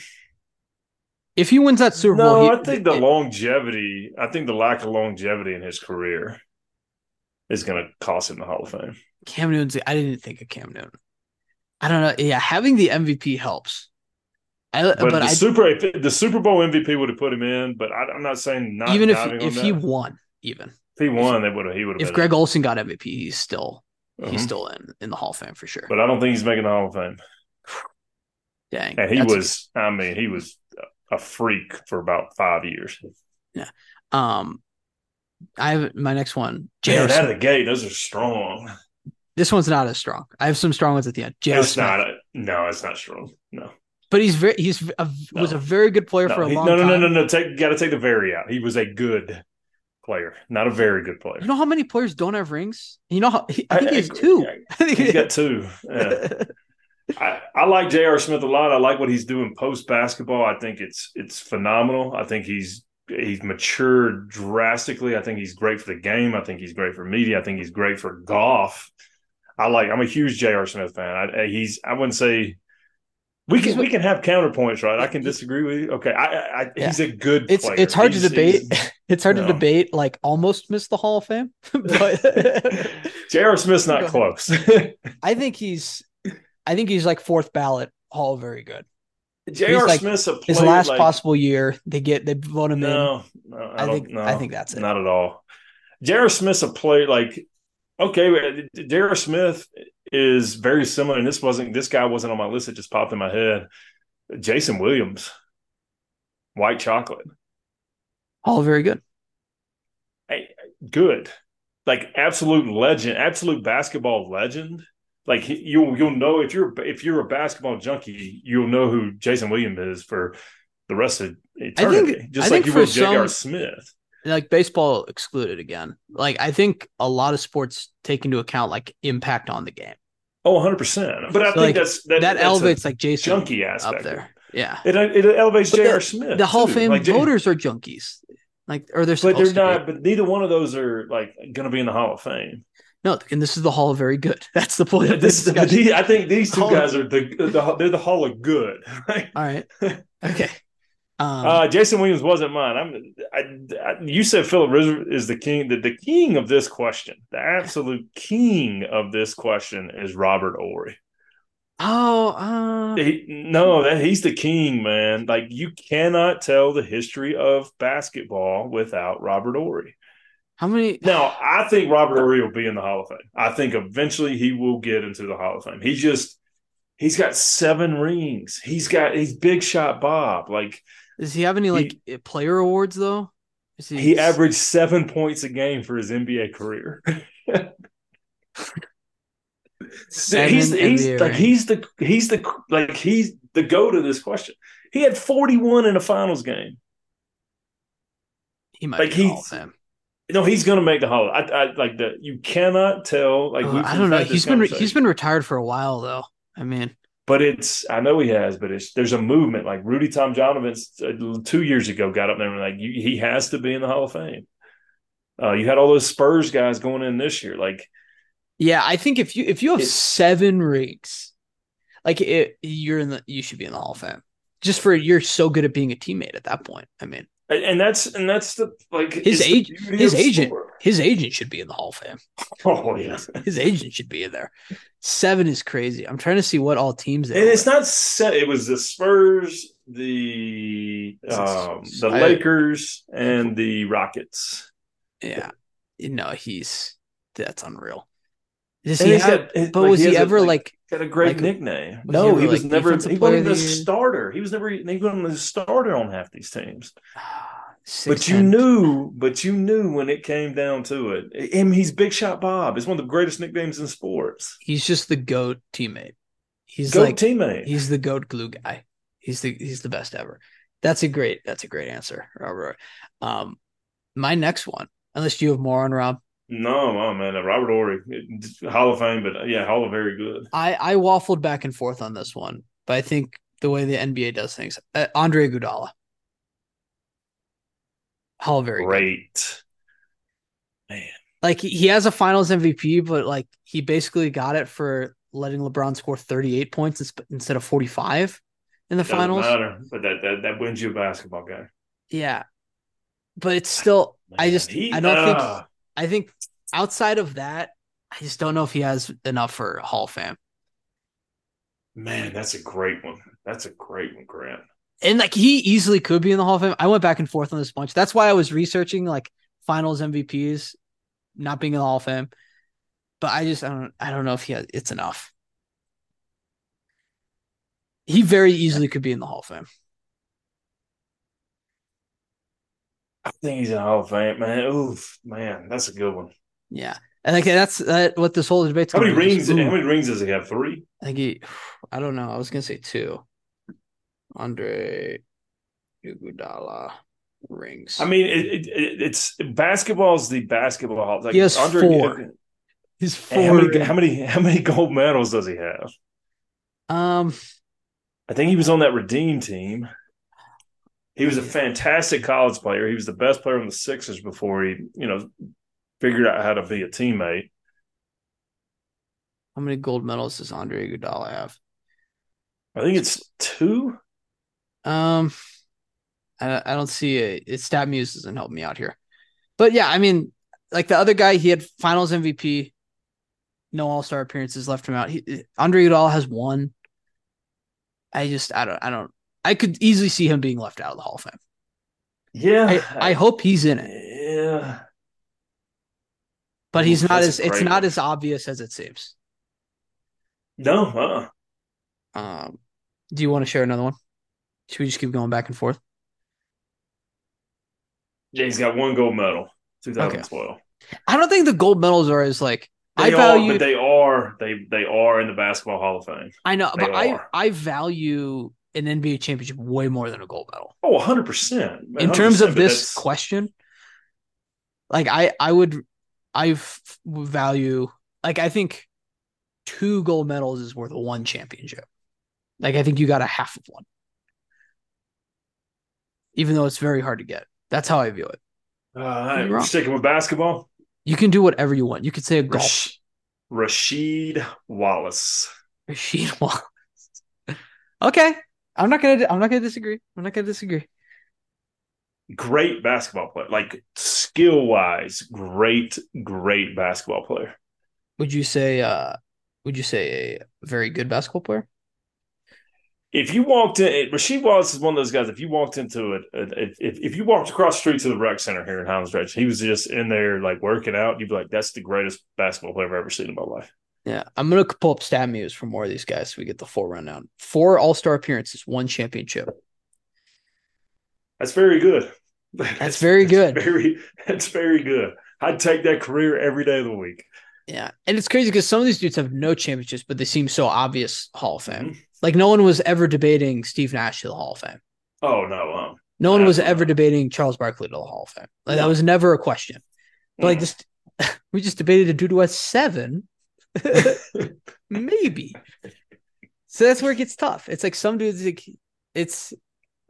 If he wins that Super no, Bowl, he, I think the it- longevity, I think the lack of longevity in his career is going to cost him the Hall of Fame. Cam Newton's. I didn't think of Cam Newton. I don't know. Yeah, having the MVP helps. I, But, but the I Super the Super Bowl MVP would have put him in. But I, I'm not saying not even if if that. he won, even if he won, they would have. He would have. if Greg Olsen got MVP, he's still he's still in in the Hall of Fame for sure. but I don't think he's making the Hall of Fame. Dang, And he was, I mean, he was a freak for about five years. Yeah. Um, I have my next one. J.R. out of the gate, those are strong. This one's not as strong. I have some strong ones at the end. J.R. It's Smith, not. A, no, it's not strong. No, but he's very he's a, was a very good player for a he- long no, no, time. no, no, no. Take, got to take the very out. He was a good player, not a very good player. You know how many players don't have rings? You know how I think he has agree. two. I think He's got two. Yeah. I, I like J.R. Smith a lot. I like what he's doing post basketball. I think it's it's phenomenal. I think he's he's matured drastically. I think he's great for the game. I think he's great for media. I think he's great for golf. I like. I'm a huge J.R. Smith fan. I, he's. I wouldn't say we can we can have counterpoints, right? I can disagree with you. Okay, I, I, I he's a good. it's player. it's hard to debate. It's hard to No. debate like almost missed the Hall of Fame, but J.R. Smith's not close. I think he's I think he's like fourth ballot Hall Very Good. J.R. like- Smith's a player. His last like, possible year, they get they vote him in. No, no, I, I don't, think no, I think that's it. not at all. J.R. Smith's a player like okay, J.R. Smith is very similar, and this wasn't this guy wasn't on my list. It just popped in my head. Jason Williams, white chocolate, all Very Good. hey, good, like absolute legend, absolute basketball legend. Like you'll you'll know if you're if you're a basketball junkie, you'll know who Jason Williams is for the rest of eternity. just I like you will J.R. Smith. Like baseball excluded again. Like I think a lot of sports take into account like impact on the game. Oh, 100 percent. But I So, think like, that's That, that's elevates like Jason junkie aspect up there. Yeah. It it elevates J.R. Smith. The Hall of. Fame Like, voters are junkies. Like or they're but they're not. be. But neither one of those are like going to be in the Hall of Fame. No, and this is the Hall of Very Good. That's the point of This, this the- I think these two Hall of- guys are the, the they're the Hall of Good. Right? All right. Okay. Um, Uh, Jason Williams wasn't mine. I'm. I, I, you said Philip Rivers is the king. The, the king of this question, the absolute king of this question, is Robert Horry. oh, uh, He, no, that he's the king, man. Like you cannot tell the history of basketball without Robert Horry. how many? Now, I think Robert Horry will be in the Hall of Fame. I think eventually he will get into the Hall of Fame. He just he's got seven rings. He's got he's big shot Bob. Like Does he have any like player awards though? he averaged seven points a game for his NBA career. he's he's like he's the he's the like he's the go to this question. He had 41 in a finals game. He might like he's no, he's going to make the Hall. I, I like the you cannot tell. Like oh, I don't know. He's been he's been retired for a while though. I mean, but it's I know he has, but it's there's a movement. Like Rudy Tomjanovich uh, two years ago got up there and like you, he has to be in the Hall of Fame. Uh, you had all those Spurs guys going in this year, like. Yeah, I think if you if you have seven rings, like it, you're in the you should be in the Hall of Fame. Just for you're so good at being a teammate at that point. I mean, and that's and that's the like his age his agent sport. his agent should be in the Hall of Fame. Oh yeah, his agent should be in there. Seven is crazy. I'm trying to see what all teams. And it's not set. It was the Spurs, the um, the I, Lakers, and the Rockets. Yeah, no, he's that's unreal. Does he have, got, but like was he, ever a, like, like, got a great like, nickname? No, he, he was like never. He wasn't the starter. He was never. He wasn't the starter on half these teams. but you knew, but you knew when it came down to it. Him, he's Big Shot Bob. It's one of the greatest nicknames in sports. He's just the goat teammate. He's goat like teammate. He's the goat glue guy. He's the he's the best ever. That's a great. That's a great answer, Robert. Um, my next one, unless you have more on Rob. No, oh man, Robert Horry, Hall of Fame, but yeah, Hall of very good. I I waffled back and forth on this one, but I think the way the NBA does things, uh, Andre Iguodala, Hall of very great, good. man. Like he has a Finals MVP, but like he basically got it for letting LeBron score thirty eight points instead of forty five in the Doesn't finals. Matter, but that, that that wins you a basketball game. Yeah, but it's still. Man, I just he, I don't uh, think I think outside of that, I just don't know if he has enough for Hall of Fame. Man, that's a great one. That's a great one, Grant. And like he easily could be in the Hall of Fame. I went back and forth on this bunch. That's why I was researching like finals MVPs not being in the Hall of Fame. But I just I don't I don't know if he has it's enough. He very easily could be in the Hall of Fame. I think he's in the Hall of Fame, man. Oof, man, that's a good one. Yeah, and like that's uh, what this whole debate. How many rings? How many rings does he have? Three. I think he. I don't know. I was gonna say two. Andre Iguodala rings. I mean, it, it, it, it's basketball's the basketball. Like he has Andre, four. He's four. How many, how many? How many gold medals does he have? Um, I think he was on that Redeem team. He was a fantastic college player. He was the best player on the Sixers before he, you know, figured out how to be a teammate. How many gold medals does Andre Iguodala have? I think it's two. Um, I, I don't see it. It's StatMuse doesn't help me out here, but yeah, I mean, like the other guy, he had Finals MVP, no All Star appearances left him out. He, Andre Iguodala has one. I just I don't I don't I could easily see him being left out of the Hall of Fame. Yeah, I, I hope he's in it. Yeah, but he's not as it's not as obvious as it seems. No, uh. Um, do you want to share another one? Should we just keep going back and forth? Yeah, he's got one gold medal, 2012. Okay. I don't think the gold medals are as like they I value, are, but they are they they are in the basketball Hall of Fame. I know, they but are. I I value an NBA championship way more than a gold medal. Oh, 100%. 100%. In terms of this question, like I I would I value like I think two gold medals is worth one championship. Like I think you got a half of one. Even though it's very hard to get. That's how I view it. Uh, right. sticking with basketball. You can do whatever you want. You could say a golf. Rash- Rasheed Wallace. Rasheed Wallace. okay. I'm not gonna. I'm not gonna disagree. I'm not gonna disagree. Great basketball player, like skill wise, great, great basketball player. Would you say? uh Would you say a very good basketball player? If you walked in, Rasheed Wallace is one of those guys. If you walked into it, if, if, you walked across the street to the rec center here in Highlands Ranch, he was just in there like working out. You'd be like, "That's the greatest basketball player I've ever seen in my life." Yeah, I'm gonna pull up StatMuse for more of these guys so we get the full rundown. Four All Star appearances, one championship. That's very good. That's, very good. Very, that's very good. I'd take that career every day of the week. Yeah, and it's crazy because some of these dudes have no championships, but they seem so obvious Hall of Fame. Mm-hmm. Like no one was ever debating Steve Nash to the Hall of Fame. Oh no, um, no one was ever debating Charles Barkley to the Hall of Fame. Like that was never a question. But like just we just debated a dude who has seven, maybe. So that's where it gets tough. It's like some dudes. Like, it's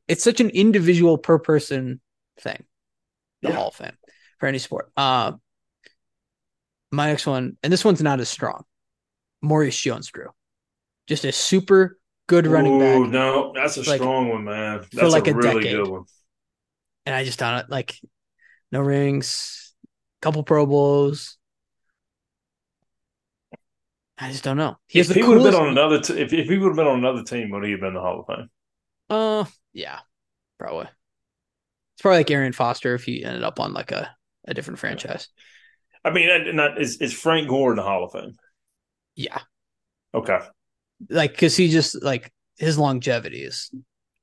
it's such an individual per person thing. The yeah. Hall of Fame for any sport. Uh, my next one, and this one's not as strong. Maurice Jones-Drew, just a super good running Ooh, back. No, that's a like, strong one, man. That's for like a, a really decade. good one. And I just don't like no rings, couple Pro Bowls. I just don't know. He if he would have been on another, t- if, if he would have been on another team, would he have been the Hall of Fame? Uh, yeah, probably. It's probably like Arian Foster if he ended up on like a, a different franchise. I mean, not is is Frank Gore in the Hall of Fame? Yeah. Okay like because he just like his longevity is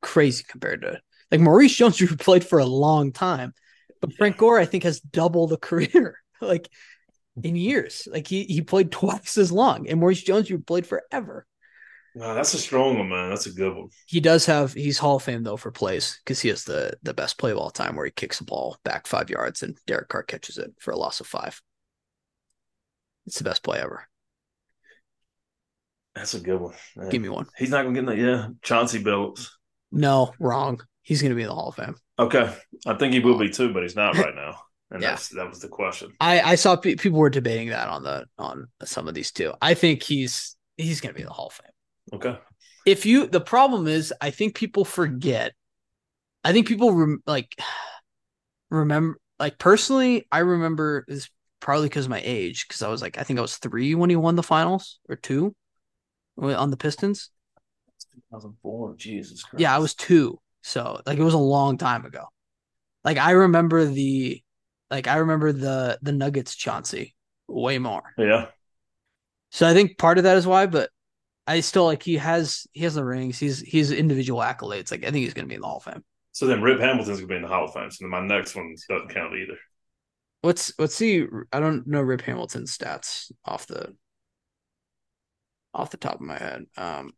crazy compared to like Maurice Jones who played for a long time, but Frank Gore I think has double the career like in mm-hmm. years. Like he he played twice as long, and Maurice Jones who played forever. No, that's a strong one, man. That's a good one. He does have he's Hall of Fame though for plays because he has the the best play of all time where he kicks the ball back five yards and Derek Carr catches it for a loss of five. It's the best play ever. That's a good one. Man. Give me one. He's not gonna get that. Yeah, Chauncey Billups. No, wrong. He's gonna be in the Hall of Fame. Okay, I think he will be too, but he's not right now. And yeah. that's that was the question. I I saw pe- people were debating that on the on some of these too. I think he's he's gonna be in the Hall of Fame. Okay. If you the problem is, I think people forget. I think people rem, like remember like personally. I remember is probably because of my age because I was like I think I was three when he won the finals or two on the Pistons? 2004. Jesus Christ. Yeah, I was two. So like it was a long time ago. Like I remember the like I remember the the Nuggets Chauncey way more. Yeah. So I think part of that is why, but I still like he has he has the rings. He's he's individual accolades. Like I think he's gonna be in the Hall of Fame. So then Rip Hamilton's gonna be in the Hall of Fame. So then my next one doesn't count either. Let's let's see. I don't know Rip Hamilton's stats off the off the top of my head. Um,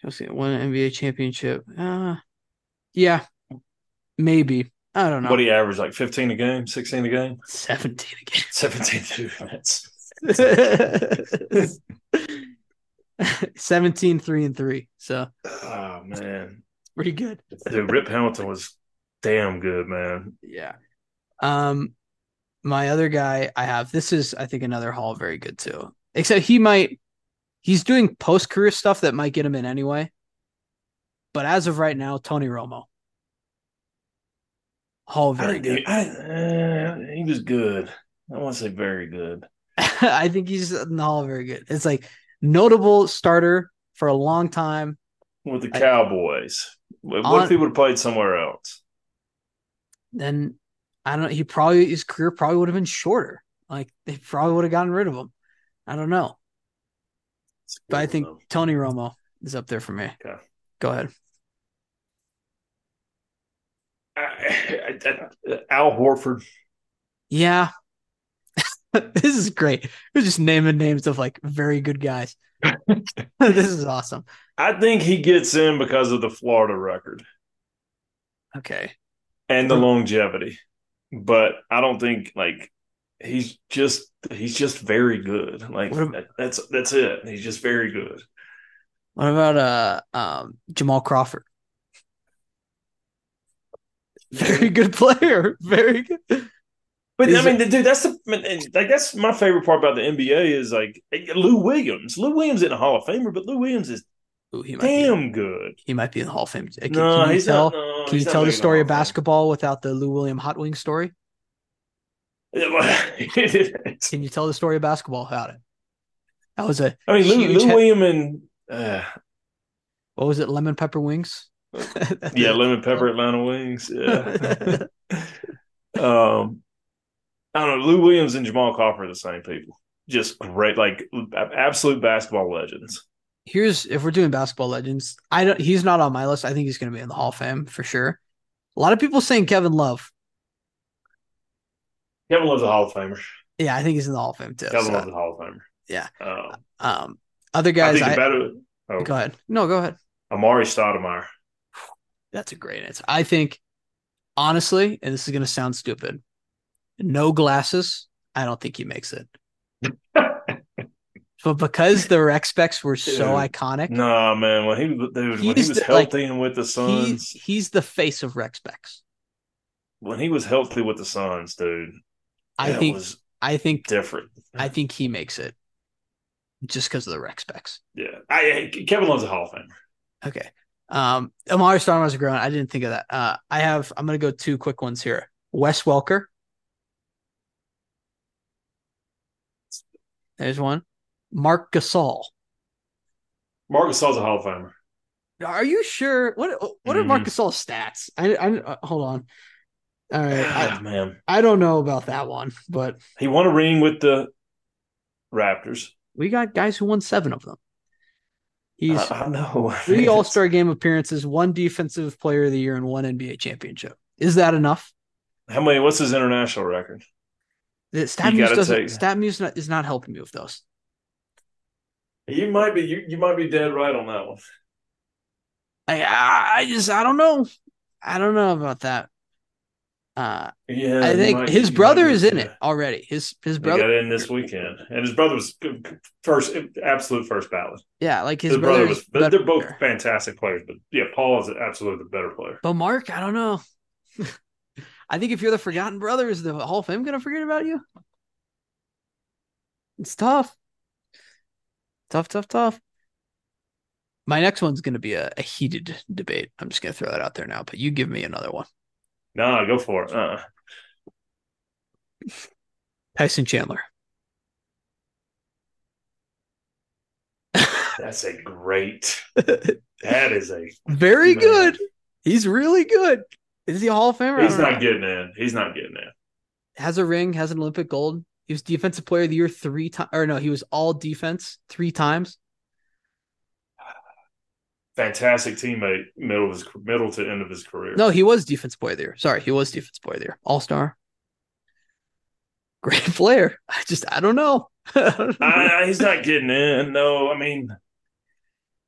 Chelsea won an NBA championship. Uh, yeah, maybe. I don't know. What do you average? Like 15 a game, 16 a game? 17 a game. 17 minutes. 17, 3 and 3. So, oh, man. Pretty good. Dude, Rip Hamilton was damn good, man. Yeah. Um, my other guy I have, this is, I think, another Hall very good too. Except he might, he's doing post career stuff that might get him in anyway. But as of right now, Tony Romo. Hall very I, good. I, uh, he was good. I want to say very good. I think he's in the Hall very good. It's like notable starter for a long time with the Cowboys. what on, if he would have played somewhere else? Then I don't know. He probably his career probably would have been shorter. Like they probably would have gotten rid of him. I don't know. But I think. Tony Romo is up there for me. Okay. Go ahead. Al Horford. Yeah. this is great. We're just naming names of like very good guys. this is awesome. I think he gets in because of the Florida record. Okay. And the longevity but I don't think like he's just he's just very good. Like about, that's that's it. He's just very good. What about uh um Jamal Crawford? Very good player. Very good. But is I mean, it, dude, that's the like that's my favorite part about the NBA is like Lou Williams. Lou Williams isn't a Hall of Famer, but Lou Williams is Ooh, he damn be, good. He might be in the Hall of Fame. Can, no, can he's tell, not, no, Can you tell the story of basketball without the Lou William hot wing story? can you tell the story of basketball without it? That was a. I mean, Lou, Lou William and uh, what was it? Lemon pepper wings. yeah, lemon pepper Atlanta wings. Yeah. um, I don't know. Lou Williams and Jamal Crawford are the same people. Just great, like absolute basketball legends. Here's if we're doing basketball legends, I don't. He's not on my list. I think he's going to be in the Hall of Fame for sure. A lot of people saying Kevin Love. Kevin Love's a Hall of Famer. Yeah, I think he's in the Hall of Fame too. Kevin so, Love's a Hall of Famer. yeah. Um, Um, other I guys, think I, better. Oh, go ahead. No, go ahead. Amar'e Stoudemire. That's a great answer. I think, honestly, and this is going to sound stupid, no glasses. I don't think he makes it. but because the rec specs were so Dude, iconic, No, man. When he was- when he was the- like, healthy and with the Suns, he's the face of rec specs. when he was healthy with the Suns, dude, I think was I think different. I think he makes it just because of the rec specs. Yeah, I, Kevin Love's a Hall of Famer. Okay. Um, Amar'e Stoudemire's a grown. I didn't think of that. Uh, I have. I'm gonna go two quick ones here. Wes Welker. There's one. Marc Gasol. Marc Gasol's a Hall of Famer. Are you sure? What What are Marc Mhm. Gasol's stats? I, I uh, hold on. All right, Ah, I, man, I don't know about that one, but he won a ring with the Raptors. we got guys who won seven of them. He's I, I know. three All Star game appearances, one Defensive Player of the Year, and one NBA championship. Is that enough? How many? What's his international record? The StatMuse doesn't. take- StatMuse is not helping me with those. You might be. You, you might be dead right on that one. I I I just I don't know. I don't know about that. Uh, Yeah, I think might- his brother is in it already. His his He brother, got in this weekend, and his brother was first, absolute first ballot. yeah, like his, His, brother brother was. better they're both fantastic players. But yeah, Pau is absolutely the better player. But Marc, I don't know. I think if you're the forgotten brother, is the Hall of Fame gonna forget about you? It's tough. Tough, tough, tough. My next one's gonna be a, a heated debate. I'm just gonna throw that out there now, but you give me another one. No, go for it. Uh, Tyson Chandler. that's a great. That is a. Very Man. good. He's really good. Is he a Hall of Famer? He's don't know. not getting in. He's not getting in. Has a ring, has an Olympic gold. He was Defensive Player of the Year three times, or no, he was All Defense three times. Fantastic teammate, middle of his middle to end of his career. No, he was Defensive Player of the Year. Sorry, he was Defensive Player of the Year. All Star. Great player. I just, I don't know. I, I- he's not getting in. No, I mean,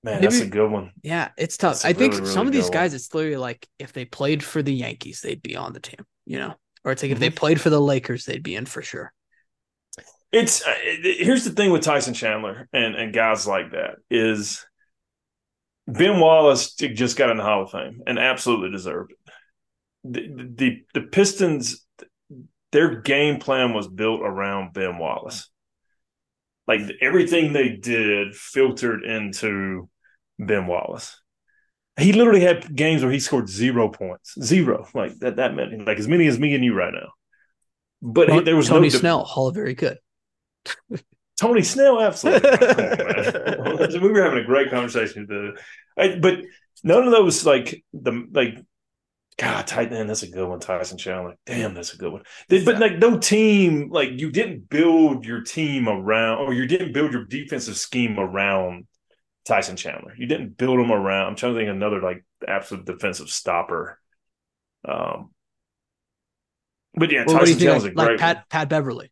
man, that's a good one. yeah, it's tough. I think really, really some of these guys, it's literally like if they played for the Yankees, they'd be on the team, you know? Or it's like if Mm-hmm. they played for the Lakers, they'd be in for sure. It's uh, here's the thing with Tyson Chandler and and guys like that is Ben Wallace just got in the Hall of Fame and absolutely deserved it. The the, the Pistons, their game plan was built around Ben Wallace. Like everything they did filtered into Ben Wallace. He literally had games where he scored zero points, zero, like that. That many, like as many as me and you right now. But he- there was Tony no de- Snell, Hall of Very Good. Tony Snell, absolutely. On, we were having a great conversation. The, I, but none of those like the like. God, tight man, that's a good one. Tyson Chandler, damn, that's a good one. They- But like, no team, like you didn't build your team around, or you didn't build your defensive scheme around Tyson Chandler. You didn't build him around. I'm trying to think of another like absolute defensive stopper. Um, but yeah, Well, what do you Tyson think? Chandler's Like, a like great. Pat Pat Beverley,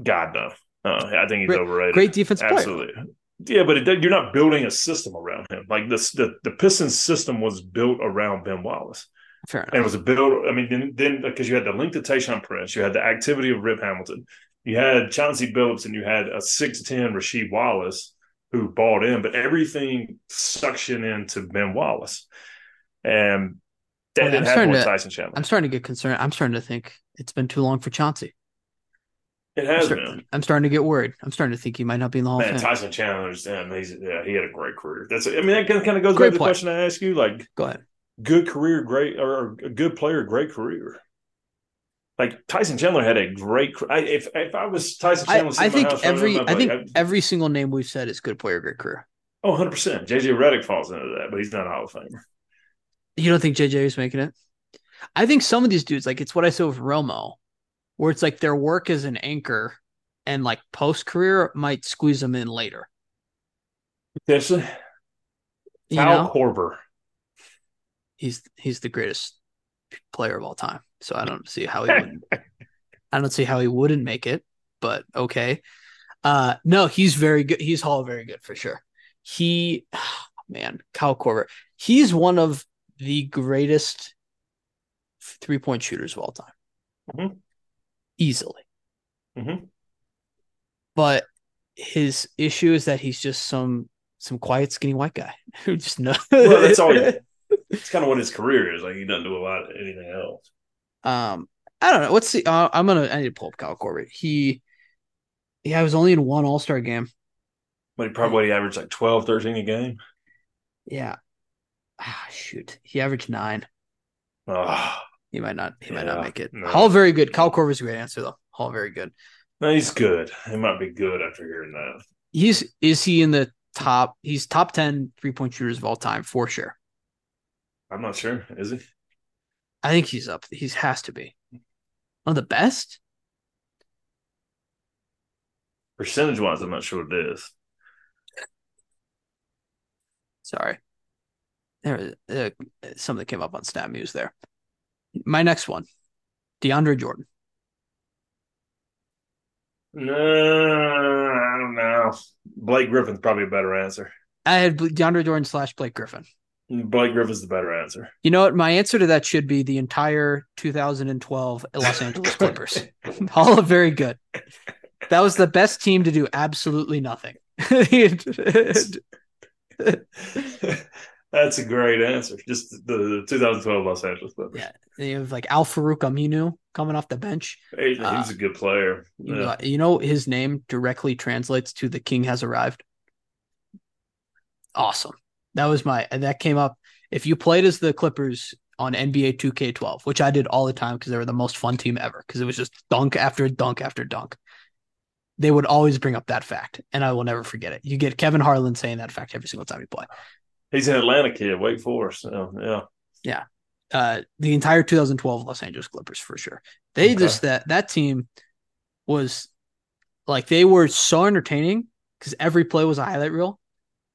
God no, uh, I think he's Great- overrated. great player. Absolutely. Yeah, but it, you're not building a system around him. Like this, the the Pistons system was built around Ben Wallace, Fair enough. and it was a build. I mean, then then because you had the length of Tayshaun Prince, you had the activity of Rip Hamilton, you had Chauncey Billups, and you had a six ten Rasheed Wallace who bought in, but everything suction into Ben Wallace, and that Well, didn't happen starting with to- Tyson Chandler. I'm starting to get concerned. I'm starting to think it's been too long for Chauncey. It I'm, has start- been. I'm starting to get worried. I'm starting to think he might not be in the Hall Man, of Fame. Tyson Chandler's damn, he's yeah, he had a great career. That's I mean that kind of goes Great back to the question I asked you, like Go ahead. good career, great or a good player, great career. Like Tyson Chandler had a great. I, if if I was Tyson Chandler, I my think house every I'd I think every single name we've said is good player, great career. oh, 100 percent. JJ Redick falls into that, but he's not a Hall of Famer. You don't think JJ is making it? I think some of these dudes, like it's what I said with Romo, where it's like their work as an anchor and like post career might squeeze them in later. Potentially. You know, Korver. he's he's the greatest player of all time. So I don't see how he wouldn't. I don't see how he wouldn't make it. But okay. Uh, no, he's very good. He's Hall very good for sure. He, man, Kyle Korver. He's one of the greatest three point shooters of all time, Mhm. Easily. Mhm. But his issue is that he's just some some quiet, skinny white guy who just knows. Well, that's all. He, it's kind of what his career is. Like he doesn't do a lot of anything else. Um, I don't know. Let's see. Uh, I'm gonna. I need to pull up Kyle Korver. He, yeah, I was only in one All Star game. But he probably averaged like 12, 13 a game. Yeah. Ah, shoot. He averaged nine. Oh, He might not. He might not make it. no. Hall very good. Kyle Korver's a great answer though. Hall very good. no, he's good. He might be good after hearing that. He's is he in the top? He's top 10 three point shooters of all time for sure. I'm not sure. Is he? I think he's up. He has to be one of the best. Percentage wise, I'm not sure what it is. Sorry. There, uh, something came up on Snap News there. My next one, DeAndre Jordan. No, I don't know. Blake Griffin's probably a better answer. I had DeAndre Jordan slash Blake Griffin. Blake Griffin's the better answer. You know what? My answer to that should be the entire 2012 Los Angeles Clippers. All very good. That was the best team to do absolutely nothing. That's a great answer. Just the, the 2012 Los Angeles Clippers. yeah, you have like Al-Farouq Aminu coming off the bench. He, Uh, he's a good player. You, know, you know his name directly translates to "the king has arrived." Awesome. That was my and that came up. If you played as the Clippers on NBA 2K12, which I did all the time because they were the most fun team ever, because it was just dunk after dunk after dunk. They would always bring up that fact, and I will never forget it. You get Kevin Harlan saying that fact every single time you play. He's an Atlanta kid, Wake Forest. So, yeah. uh, the entire 2012 Los Angeles Clippers for sure. They Okay. just that that team was like they were so entertaining because every play was a highlight reel,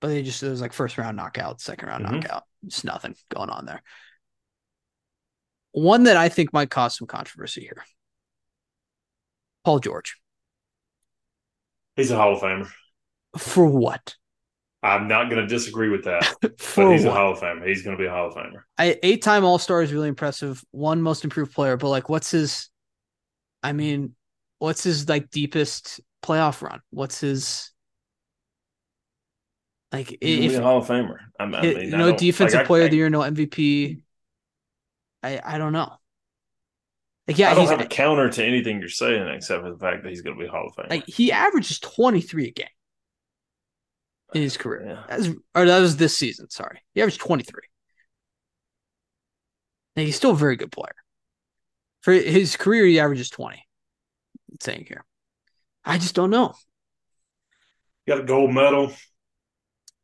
but they just it was like first round knockout, second round Mhm. knockout, just nothing going on there. One that I think might cause some controversy here. Paul George. He's a Hall of Famer. For what? I'm not going to disagree with that, but he's a? Hall of Famer. He's going to be a Hall of Famer. Eight time All Star is really impressive. One most improved player, but like, what's his? I mean, what's his like deepest playoff run? What's his like? He's If a Hall of Famer. I, I mean, no defensive like, player I, of the year, no MVP. I I don't know. Like, yeah, I don't he's have a counter to anything you're saying except for the fact that he's going to be Hall of Famer. like he averages twenty three a game in his career. Yeah. That's, or that was this season. Sorry, he averaged twenty three. And he's still a very good player. For his career, he averages 20. It's saying here. I just don't know. got a gold medal.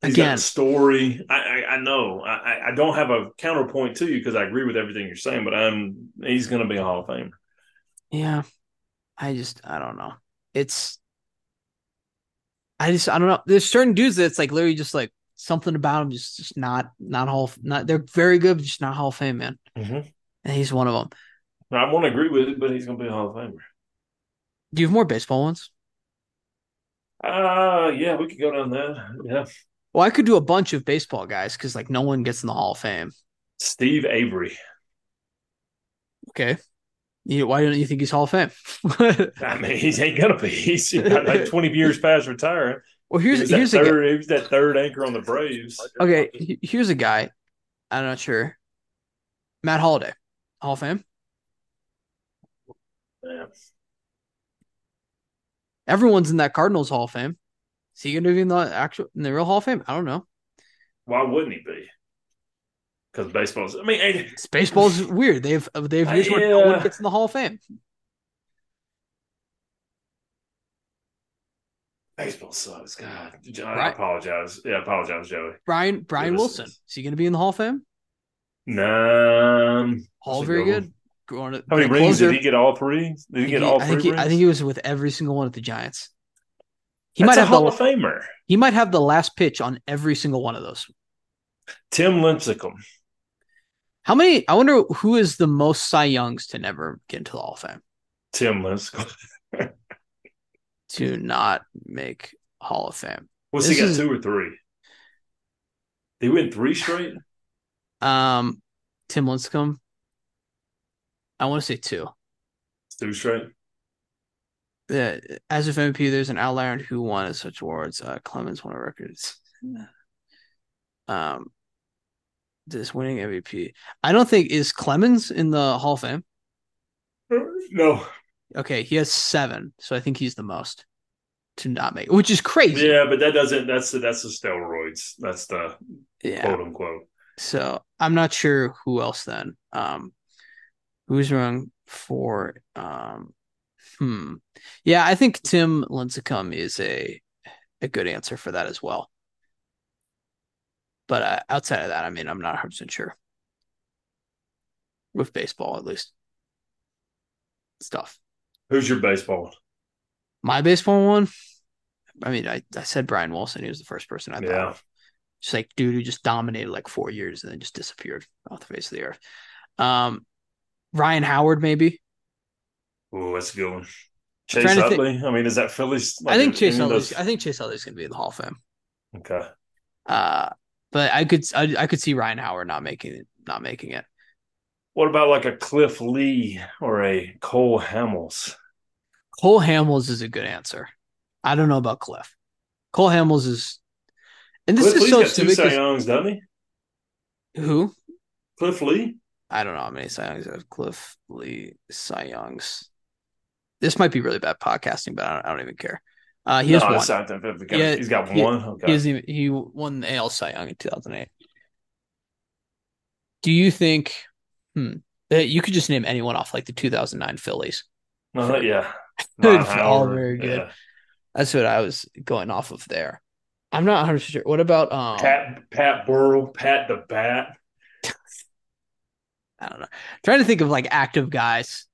He's got Again, a story. I, I, I know. I, I- I don't have a counterpoint to you because I agree with everything you're saying, but I'm he's going to be a Hall of Famer. yeah. I just, I don't know. It's, I just, I don't know. There's certain dudes that's like literally just like something about them, just, just not, not Hall, not, they're very good, but just not Hall of Fame, man. Mm-hmm. And he's one of them. I won't agree with it, but he's going to be a Hall of Famer. Do you have more baseball ones? Uh yeah, we could go down that. Yeah, Well, I could do a bunch of baseball guys because like no one gets in the Hall of Fame. Steve Avery. Okay. You, why don't you think he's Hall of Fame? I mean, he ain't gonna be. He's got like 20 years past retiring. well, He here's that here's a guy. third. He was that third anchor on the Braves. Okay, here's a guy. I'm not sure. Matt Holliday, Hall of Fame. Yeah. Everyone's in that Cardinals Hall of Fame. Is he going to be in the actual in the real Hall of Fame? I don't know. Why wouldn't he be? Because baseball's. I mean, It's, baseball's weird. They've they've years where no one gets in the Hall of Fame. baseball sucks. God, I apologize. Yeah, I apologize, Joey. Brian Brian this Wilson. is- he going to be in the Hall of Fame? Um, Hall very good good. Going to, how many rings closer. did he get? All three? Did he get he- all I three he? I think he was with every single one of the Giants. He That's might have Hall the of Famer. he might have the last pitch on every single one of those. Tim Lincecum. How many? I wonder who is the most Cy Youngs to never get into the Hall of Fame Tim Lincecum. to not make Hall of Fame. What's This he got? is- Two or three? They win three straight. Um, Tim Lincecum. I want to say two. Two straight. Uh, as of MVP, there's an outlier who won such awards. Uh, Clemens won a record. Um, this winning MVP. I don't think is Clemens in the Hall of Fame. No. Okay, he has seven, so I think he's the most to not make, which is crazy. Yeah, but that doesn't. That's the that's the steroids. That's the Yeah. quote unquote. So I'm not sure who else then. Um, who's wrong for um, hmm. Yeah, I think Tim Lincecum is a a good answer for that as well. But uh, outside of that, I mean, I'm not 100 percent sure with baseball at least. Stuff. Who's your baseball? One? My baseball one. I mean, I, I said Brian Wilson. He was the first person I thought Yeah. of. Just like dude who just dominated like four years and then just disappeared off the face of the earth. Um, Ryan Howard maybe. Oh, that's a good one. Chase to Utley. I mean, is that Phillies? I think Chase Utley's. those- I think Chase Utley's gonna be in the Hall of Fame. Okay. Uh, but I could I, I could see Ryan Howard not making it. Not making it. What about like a Cliff Lee or a Cole Hamels? Cole Hamels is a good answer. I don't know about Cliff. Cole Hamels is, and this Cliff is Lee's so two stupid. Cy 'cause- Youngs, doesn't he? Who? Cliff Lee. I don't know how many Cy Youngs have. Cliff Lee Cy Youngs. This might be really bad podcasting, but I don't, I don't even care. Uh, he has no, one. not if- Yeah, he's got he- one. Okay. He he won the AL Cy Young in 2008. Do you think hmm, that you could just name anyone off like the 2009 Phillies? Uh, yeah. All very good. yeah. That's what I was going off of there. I'm not 100 sure. What about um? Pat Pat Burrell, Pat the Bat. I don't know. trying to think of like active guys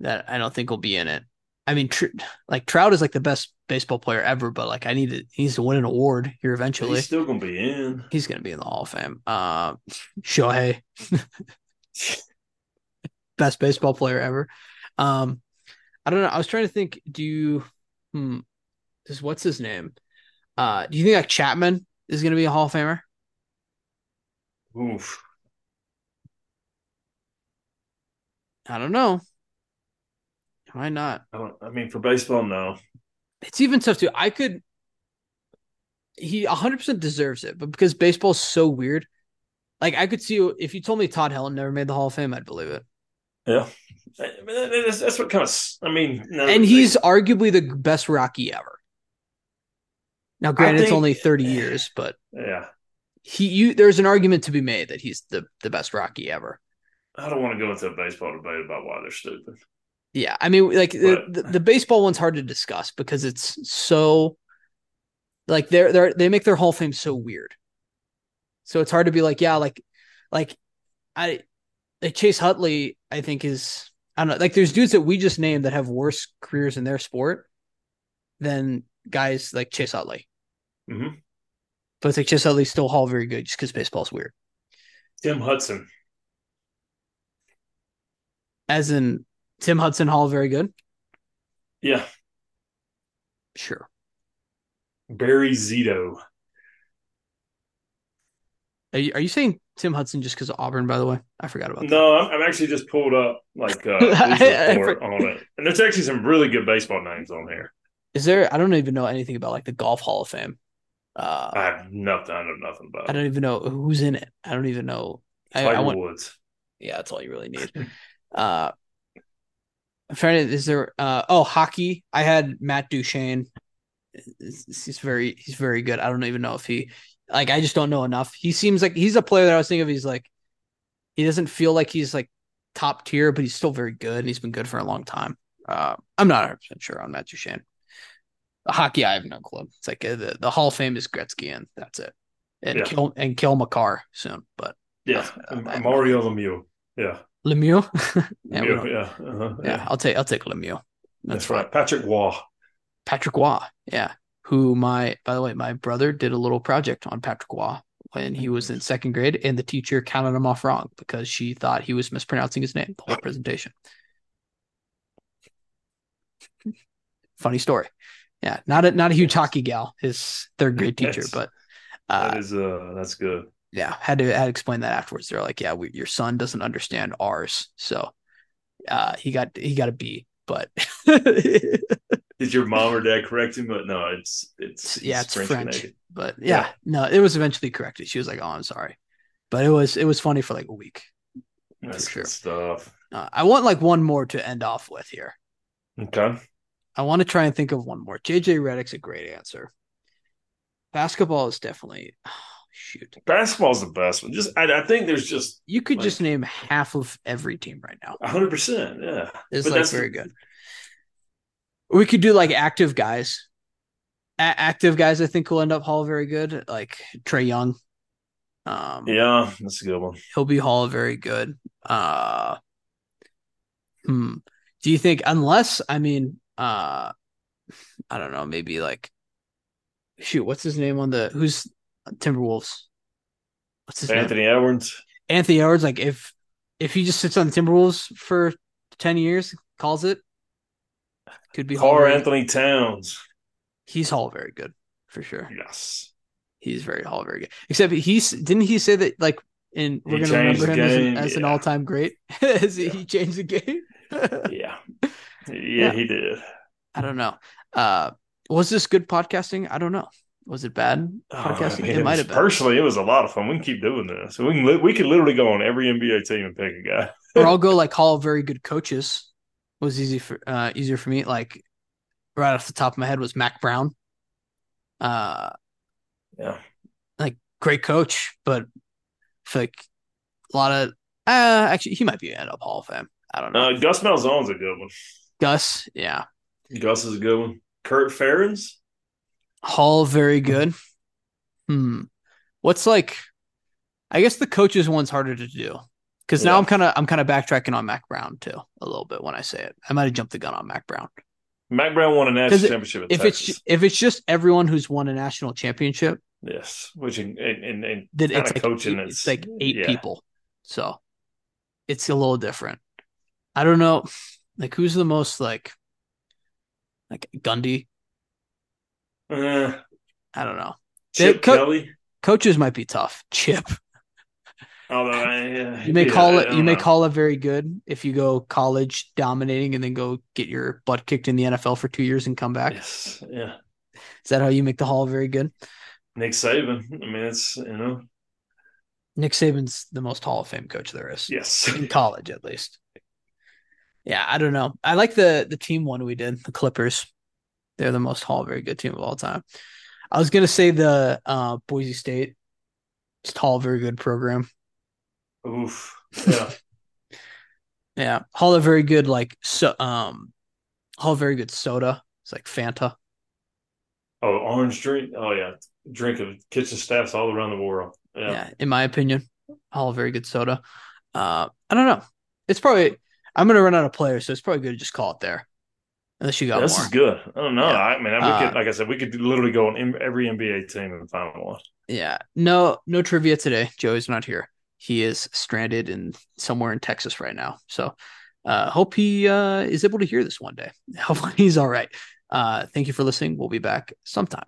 that I don't think will be in it. I mean, tr- like Trout is like the best baseball player ever, but like I need to he needs to win an award here eventually. He's still gonna be in. He's going to be in the Hall of Fame. Uh, Shohei, best baseball player ever. Um, I don't know. I was trying to think. Do you? Hmm. This what's his name? Uh, do you think like Chapman is going to be a Hall of Famer? Oof. I don't know. Why not? I, don't, I mean, for baseball, no. It's even tough too. I could. He 100% deserves it, but because baseball's so weird, like I could see if you told me Todd Helton never made the Hall of Fame, I'd believe it. Yeah. I mean, that- that's, that's what kind of. I mean, And he's arguably the best Rocky ever. Now, granted, it's only 30 years, but Yeah. he you there's an argument to be made that he's the the best Rocky ever. I don't want to go into a baseball debate about why they're stupid. Yeah, I mean, like the, But- the, the baseball one's hard to discuss because it's so like they're they're they make their Hall of Fame so weird. So it's hard to be like, yeah, like like I like Chase Utley, I think is I don't know, like there's dudes that we just named that have worse careers in their sport than guys like Chase Utley. Mhm. But it's like Chase Utley's still Hall very good just because baseball's weird. Tim Hudson. As in Tim Hudson Hall very good. Yeah. Sure. Barry Zito. Are you, are you saying Tim Hudson just because of Auburn? By the way, I forgot about that. No, I'm, I'm actually just pulled up like uh, I- I on it, and there's actually some really good baseball names on here. Is there? I don't even know anything about like the Golf Hall of Fame. Uh, I have nothing. I know nothing about I don't even know who's in it. I don't even know. I, I want. Woods. Yeah, that's all you really need. Uh, I'm trying to. Is there? Uh, oh, hockey. I had Matt Duchene. He's very he's very good. I don't even know if he like. I just don't know enough. He seems like he's a player that I was thinking of. He's like, he doesn't feel like he's like top tier, but he's still very good, and he's been good for a long time. Uh, I'm not 100 percent sure on Matt Duchene. Hockey, I have no clue. It's like uh, the, the Hall of Fame is Gretzky, and that's it. And Yeah. kill and Cale Makar soon, but Yeah, Uh, Mario Lemieux. Yeah, Lemieux. yeah, Lemieux, yeah, uh-huh, yeah, I'll take I'll take Lemieux. That's fine. right. Patrick Roy. Patrick Roy. Yeah. who my by the way, my brother did a little project on Patrick Roy when he was in second grade, and the teacher counted him off wrong because she thought he was mispronouncing his name the whole presentation. Funny story. Yeah, not a not a huge hockey gal, his third grade teacher, Yes. but uh, that is uh that's good. Yeah, had to had to explain that afterwards. They're like, yeah, we, your son doesn't understand ours, so uh, he got he got a B, but Did your mom or dad correct him? But no, it's it's yeah, it's French. Canadian. But yeah, no, it was eventually corrected. She was like, "Oh, I'm sorry," but it was it was funny for like a week. That's sure. good stuff. Uh, I want like one more to end off with here. Okay. I want to try and think of one more. JJ Redick's a great answer. Basketball is definitely shoot. Basketball's the best one. Just I, I think there's just You could Like- just name half of every team right now. hundred percent. Yeah. It's But like very good. We could do like active guys. A- active guys, I think will end up Hall very good. Like Trae Young. Um, Yeah, that's a good one. he'll be Hall very good. Uh, hmm. Do you think unless I mean, uh, I don't know, maybe like, shoot, what's his name on the who's Timberwolves? What's his name? Anthony Edwards. Anthony Edwards. Like if if he just sits on the Timberwolves for ten years, calls it, could be Hall. Karl-Anthony Towns. He's Hall very good for sure. Yes. He's very Hall very good. Except he's didn't he say that like in we're He gonna remember him as, an, as an all time great. As he- Yeah. He changed the game. Yeah. yeah. Yeah. he did. I don't know. Uh, was this good podcasting? I don't know. Was it bad Oh, podcasting? It it might have been. Personally, it was a lot of fun. We can keep doing this. We can li- we could literally go on every NBA team and pick a guy. or I'll go like call very good coaches. Was easy for uh easier for me. Like right off the top of my head was Mack Brown. Uh, Yeah. Like great coach, but like a lot of uh actually he might be end up Hall of Fame. I don't know. Uh, Gus Malzahn's a good one. Gus, yeah. Gus is a good one. Kirk Ferentz. Hall very good. Hmm. What's like I guess the coaches one's harder to do. Because now I'm kind of I'm kind of backtracking on Mack Brown too a little bit when I say it. I might have jumped the gun on Mack Brown. Mack Brown won a national it- championship If Texas. it's if it's just everyone who's won a national championship, yes, which in, in, in, then it's like coaching, eight, it's, it's like eight yeah. people. So it's a little different. I don't know, like who's the most like like Gundy. Uh, I don't know. Chip They- co- Kelly. Coaches might be tough. Chip, Although I, you may yeah, call it. don't You may know. call it very good if you go college dominating and then go get your butt kicked in the NFL for two years and come back. Yes, yeah. Is that how you make the Hall very good? Nick Saban. I mean, it's you know, Nick Saban's the most Hall of Fame coach there is. yes. in college at least. Yeah, I don't know. I like the the team one we did, the Clippers. They're the most Hall very good team of all time. I was gonna say the uh, Boise State, It's Hall very good program. Oof. Yeah. Yeah, Hall of very good like so um, Hall very good soda. It's like Fanta. Oh, orange drink. Oh yeah, drink of kitchen staffs all around the world. Yeah. Yeah. in my opinion, Hall very good soda. Uh, I don't know. It's probably I'm gonna run out of players, so it's probably good to just call it there. Unless you got this more. is good. I don't know. Yeah. I mean, we Uh, could, like I said, we could literally go on every NBA team and find one. Yeah. No, no trivia today. Joey's not here. He is stranded in somewhere in Texas right now. So uh hope he uh is able to hear this one day. Hopefully he's all right. Uh thank you for listening. We'll be back sometime.